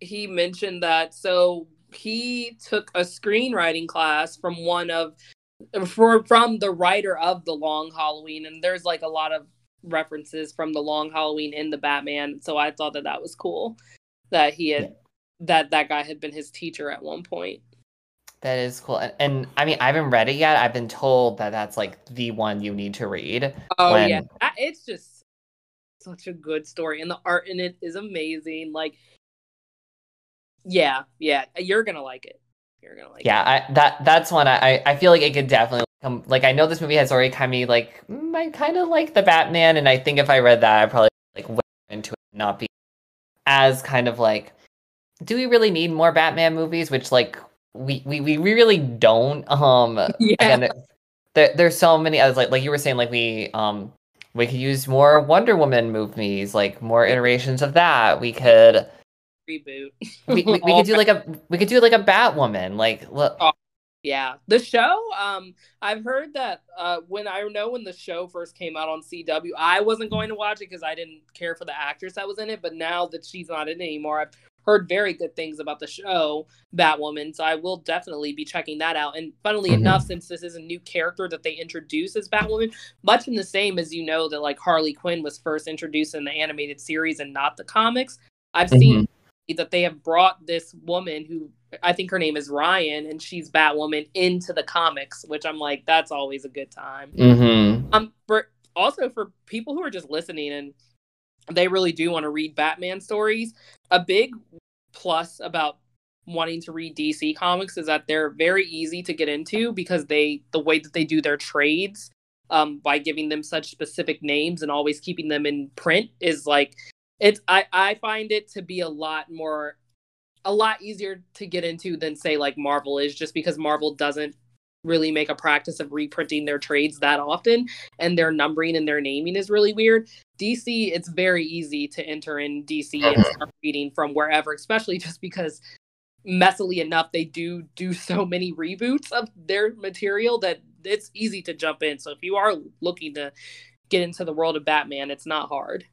he mentioned that so he took a screenwriting class from one of for from the writer of the Long Halloween and there's like a lot of references from the Long Halloween in the Batman so I thought that that was cool that he had that that guy had been his teacher at one point. That is cool. And, and I mean, I haven't read it yet. I've been told that that's like the one you need to read. Oh when- yeah, it's just such a good story, and the art in it is amazing. Like, yeah, yeah, you're gonna like it. You're gonna like Yeah, I, that that's one I I- feel like it could definitely come. Like I know this movie has already kind of like mm, I kind of like the Batman, and I think if I read that, I probably like went into it and not be as kind of like, do we really need more Batman movies? Which like we we, we really don't. Um, Yeah. again, there, there's so many others like like you were saying like we um we could use more Wonder Woman movies, like more iterations of that. We could reboot. we, we, we could do like a we could do like a Batwoman. Like look, Yeah, the show. Um, I've heard that uh, when I know when the show first came out on CW, I wasn't going to watch it because I didn't care for the actress that was in it. But now that she's not in it anymore, I've heard very good things about the show Batwoman. So I will definitely be checking that out. And funnily Mhm. enough, since this is a new character that they introduce as Batwoman, much in the same as you know that like Harley Quinn was first introduced in the animated series and not the comics. I've seen that they have brought this woman who I think her name is Ryan and she's Batwoman into the comics, which I'm like, that's always a good time. Mm-hmm. Um, for also for people who are just listening and they really do want to read Batman stories, a big plus about wanting to read DC comics is that they're very easy to get into because they the way that they do their trades um by giving them such specific names and always keeping them in print is like it's I I find it to be a lot more a lot easier to get into than say like Marvel is just because Marvel doesn't really make a practice of reprinting their trades that often and their numbering and their naming is really weird. DC it's very easy to enter in DC and uh-huh. start reading from wherever especially just because messily enough they do do so many reboots of their material that it's easy to jump in. So if you are looking to get into the world of Batman, it's not hard.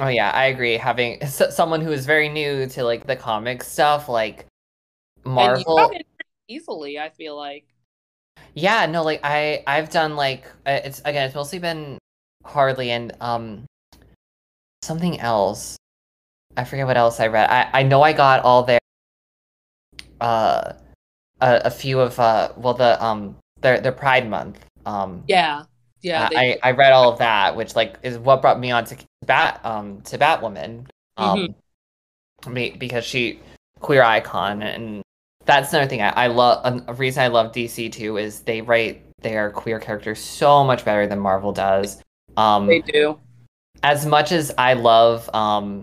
Oh yeah, I agree. Having s- someone who is very new to like the comic stuff, like And you Marvel. got it pretty easily, I feel like. Yeah, no, like I I've done like uh, it's again it's mostly been Harley and um something else. I forget what else I read. I I know I got all their uh a, a few of uh well the um their their Pride month um Yeah. Yeah. uh, they- I I read all of that, which like is what brought me on to Bat um to Batwoman um be- because she queer icon and that's another thing I, I love a reason I love DC too is they write their queer characters so much better than Marvel does. Um they do. as much as I love um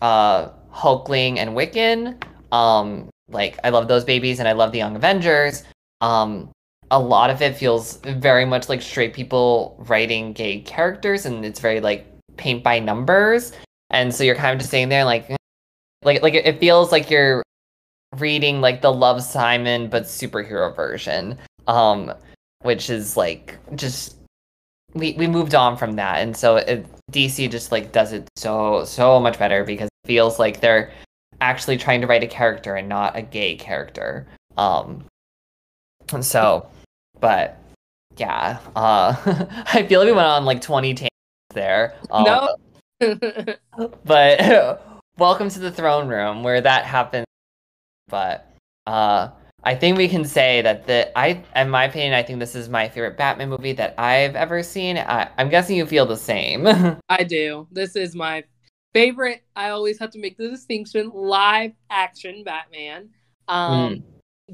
uh Hulkling and Wiccan, um like I love those babies and I love the Young Avengers, um a lot of it feels very much like straight people writing gay characters and it's very like paint by numbers. And so you're kind of just sitting there like eh. like like it feels like you're reading like the Love Simon but superhero version. Um which is like just we we moved on from that and so it, dc just like does it so so much better because it feels like they're actually trying to write a character and not a gay character um so but yeah uh i feel like we went on like 20 tangents there um, no. but welcome to the throne room where that happens but uh i think we can say that the i in my opinion i think this is my favorite batman movie that i've ever seen I, i'm guessing you feel the same I do. This is my favorite. I always have to make the distinction live action Batman. Um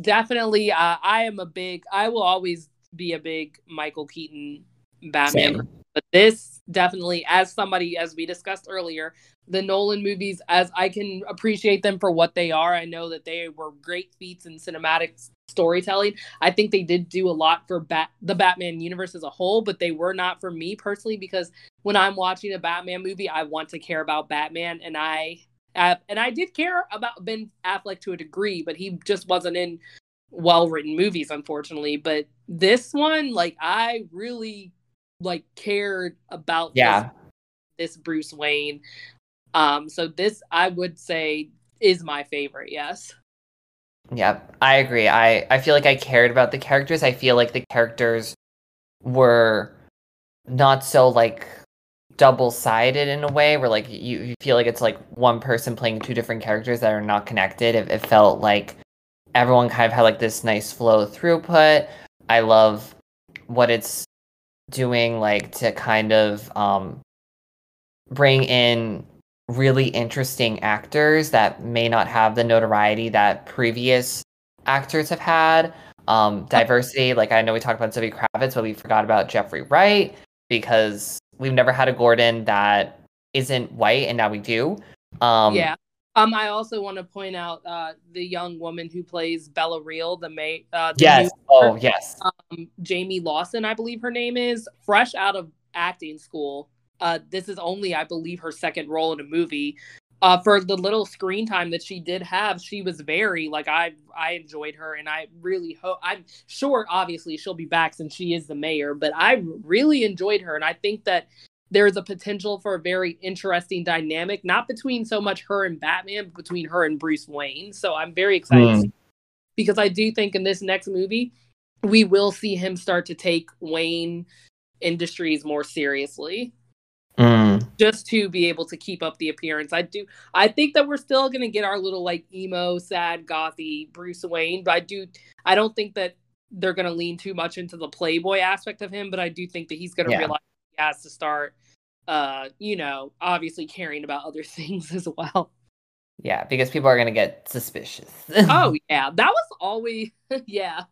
definitely uh, I am a big I will always be a big Michael Keaton Batman Same. But this definitely, as somebody, as we discussed earlier, the Nolan movies, as I can appreciate them for what they are, I know that they were great feats in cinematic storytelling. I think they did do a lot for Bat- the Batman universe as a whole, but they were not for me personally because when I'm watching a Batman movie, I want to care about Batman, and I uh, and I did care about Ben Affleck to a degree, but he just wasn't in well written movies, unfortunately. But this one, like, I really like cared about Yeah. this, this Bruce Wayne. Um, so this I would say is my favorite. Yes. Yep, I agree. I I feel like I cared about the characters. I feel like the characters were not so like double-sided in a way where like you, you feel like it's like one person playing two different characters that are not connected. It, it felt like everyone kind of had like this nice flow throughput. I love what it's doing like to kind of um bring in really interesting actors that may not have the notoriety that previous actors have had. Um, diversity, like I know we talked about Zoe Kravitz, but we forgot about Jeffrey Wright because we've never had a Gordon that isn't white, and now we do. Um, yeah. Um, I also want to point out uh, the young woman who plays Bella Real, the May. Uh, the Yes. Oh, yes. um, Jayme Lawson, I believe her name is, fresh out of acting school. Uh, this is only, I believe, her second role in a movie. Uh, for the little screen time that she did have, she was very like I I enjoyed her, and I really hope I'm sure obviously she'll be back since she is the mayor, but I really enjoyed her, and I think that there's a potential for a very interesting dynamic, not between so much her and Batman, but between her and Bruce Wayne. So I'm very excited Hmm. because I do think in this next movie we will see him start to take Wayne Industries more seriously Mm. just to be able to keep up the appearance. I do I think that we're still going to get our little like emo sad gothy Bruce Wayne, but I do I don't think that they're going to lean too much into the playboy aspect of him, but I do think that he's going to Yeah. realize has to start uh you know, obviously caring about other things as well. Yeah, because people are gonna get suspicious. oh yeah that was always yeah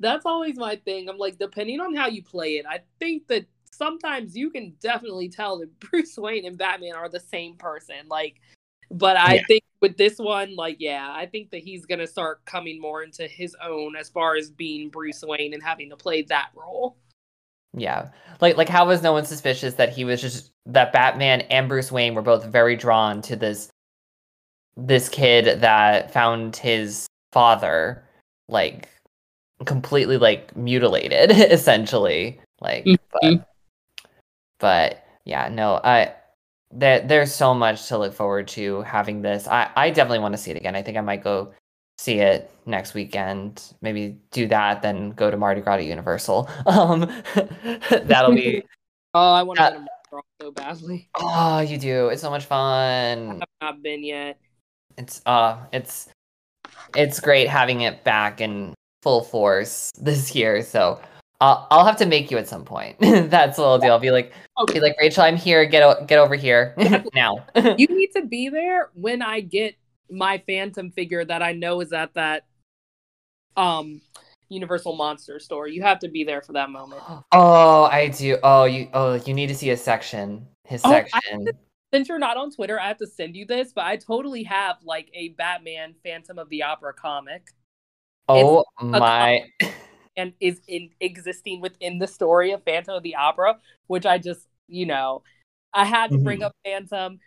that's always my thing i'm like depending on how you play it i think that sometimes you can definitely tell that bruce wayne and batman are the same person like but i Yeah. think with this one like yeah i think that he's gonna start coming more into his own as far as being bruce wayne and having to play that role Yeah. Like like how was no one suspicious that he was just that Batman and Bruce Wayne were both very drawn to this this kid that found his father like completely like mutilated essentially. Like mm-hmm. but but yeah, no, I there there's so much to look forward to having this. I I definitely want to see it again. I think I might go see it next weekend. Maybe do that, then go to Mardi Gras at Universal. Um, that'll be. oh i want to Uh, go to Montreal so badly Oh, you do. It's so much fun. i've not been yet It's uh, it's it's great having it back in full force this year. So. I'll, I'll have to make you at some point. That's the little deal. I'll be like, okay be like Rachel, I'm here. Get o- get over here now. you need to be there when I get my Phantom figure that I know is at that um Universal Monster store. You have to be there for that moment. Oh, I do. Oh, you. Oh, you need to see a section. His Oh, section. Since you're not on Twitter, I have to send you this, but I totally have like a Batman Phantom of the Opera comic oh my. and is in existing within the story of Phantom of the Opera, which I just, you know, I had to bring Mhm. up Phantom.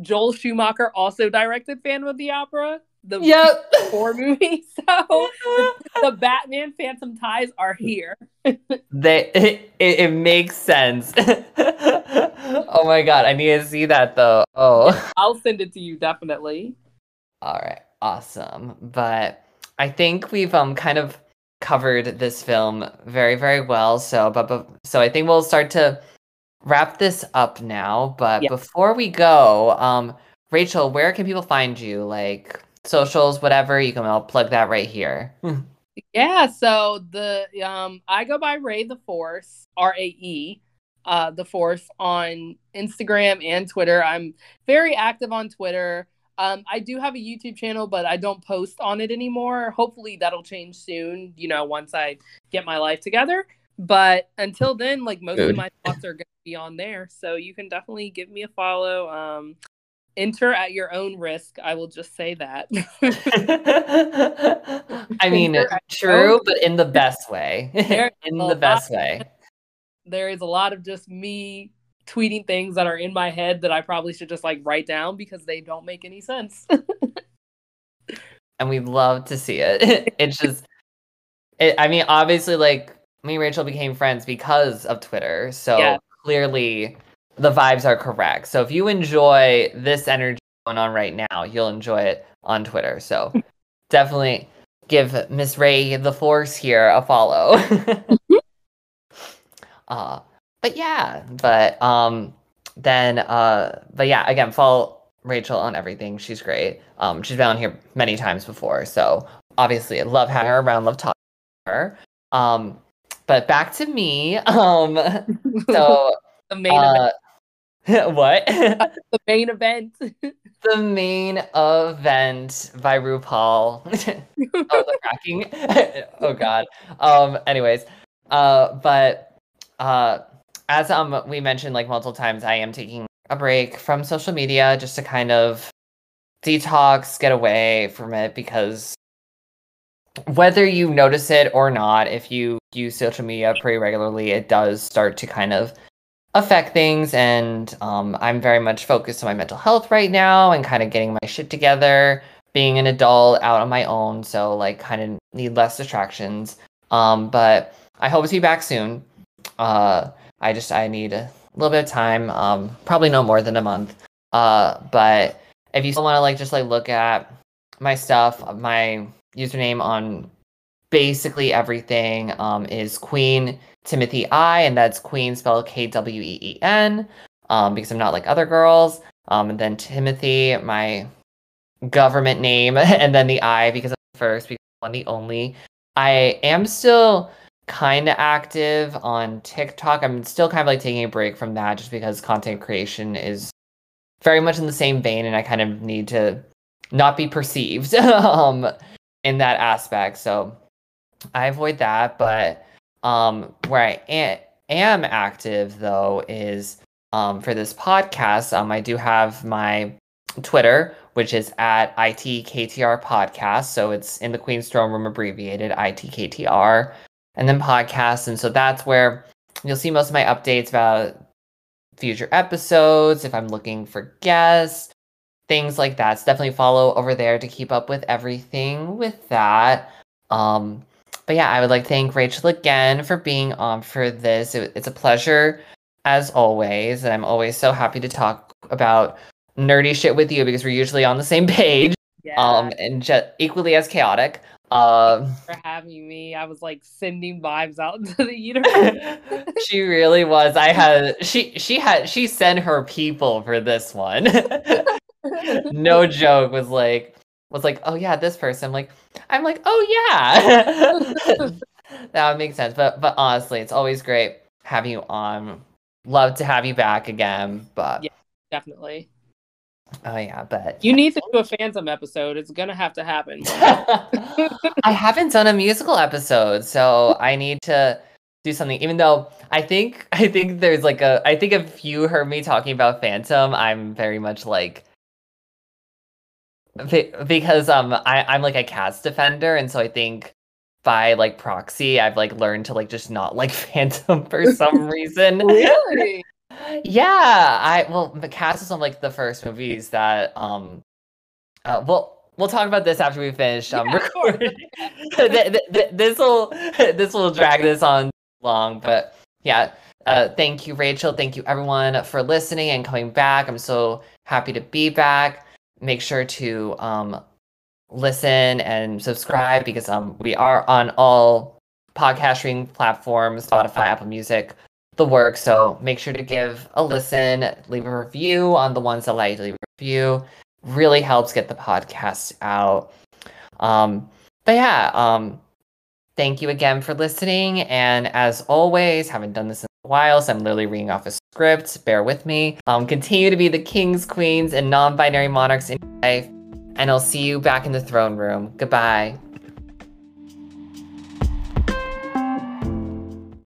Joel Schumacher also directed Phantom of the Opera, the Yep. four movie. So the, the Batman Phantom ties are here. they it, it, it makes sense. oh my god, I need to see that though. Oh. I'll send it to you definitely. All right, awesome. But I think we've um kind of covered this film very very well. So but, but so I think we'll start to wrap this up now. But Yeah. before we go, um Rachel, where can people find you? Like socials, whatever. You can I'll plug that right here. Yeah, so the um I go by Rae the Force, R A E, uh the Force on Instagram and Twitter. I'm very active on Twitter. Um I do have a YouTube channel, but I don't post on it anymore. Hopefully that'll change soon, you know, once I get my life together. But until then, like most Mood. of my thoughts are going to be on there. So you can definitely give me a follow. Um, enter at your own risk. I will just say that. I mean, Enter at your true, own- but in the best way. In the best lot- way. there is a lot of just me tweeting things that are in my head that I probably should just like write down because they don't make any sense. and we'd love to see it. it's just, it, I mean, obviously, like me and Rachel became friends because of Twitter, so Yeah. clearly the vibes are correct. So if you enjoy this energy going on right now, you'll enjoy it on Twitter. So definitely give Miss Rae the Force here a follow. uh, but yeah, but um, then uh, but yeah, again, follow Rachel on everything. She's great. Um, she's been on here many times before, so obviously I love having her around, love talking to her. Um, but back to me. Um, so the main uh, what? The main event. the main event by RuPaul. oh, the cracking. oh god. Um. Anyways, uh, but uh, as um we mentioned like multiple times, I am taking a break from social media just to kind of detox, get away from it because whether you notice it or not, if you use social media pretty regularly, it does start to kind of affect things and um, i'm very much focused on my mental health right now and kind of getting my shit together being an adult out on my own so like kind of need less distractions. Um, but i hope to be back soon. Uh, i just i need a little bit of time um, probably no more than a month. Uh, but if you still want to like just like look at my stuff my username on basically everything um, is queen Timothy I, and that's Queen spelled K W E E N, um, because I'm not like other girls. Um, and then Timothy, my government name, and then the I because I'm the first, because I'm the only. I am still kind of active on TikTok. I'm still kind of like taking a break from that just because content creation is very much in the same vein, and I kind of need to not be perceived um, in that aspect. So I avoid that, but um, where I a- am active though is um, for this podcast. Um, I do have my Twitter, which is at ITKTR Podcast. So it's in the Queen's Throne Room abbreviated ITKTR, and then podcast. And so that's where you'll see most of my updates about future episodes, if I'm looking for guests, things like that. So definitely follow over there to keep up with everything with that. Um, but yeah, I would like to thank Rachel again for being on for this. It, it's a pleasure as always, and I'm always so happy to talk about nerdy shit with you because we're usually on the same page. Yeah. Um, and just equally as chaotic. Um, for having me. I was like sending vibes out into the universe. she really was. I had she she had she sent her people for this one. no joke. Was like was like, oh yeah, this person. like, I'm like, oh yeah. that would make sense. But but honestly, it's always great having you on. Love to have you back again. But Yeah. Definitely. oh yeah, but You need to do a Phantom episode. It's gonna have to happen. I haven't done a musical episode, so I need to do something. Even though I think I think there's like a I think if you heard me talking about Phantom, I'm very much like because um I I'm like a Cats defender, and so I think by like proxy, I've like learned to like just not like Phantom for some reason. really? Yeah, I well, the Cats is one of like the first movies that um, uh, well, we'll talk about this after we finish um Yeah, recording. this will this will drag this on long, but yeah. Uh, thank you, Rachel. Thank you, everyone, for listening and coming back. I'm so happy to be back. Make sure to um listen and subscribe because um we are on all podcast streaming platforms, Spotify, Apple Music the work. So make sure to give a listen, leave a review on the ones that to leave a review. Really helps get the podcast out. Um, but yeah, um, thank you again for listening. And as always, haven't done this in while, so I'm literally reading off a script. Bear with me. Um, continue to be the kings, queens, and non-binary monarchs in life. And I'll see you back in the throne room. Goodbye.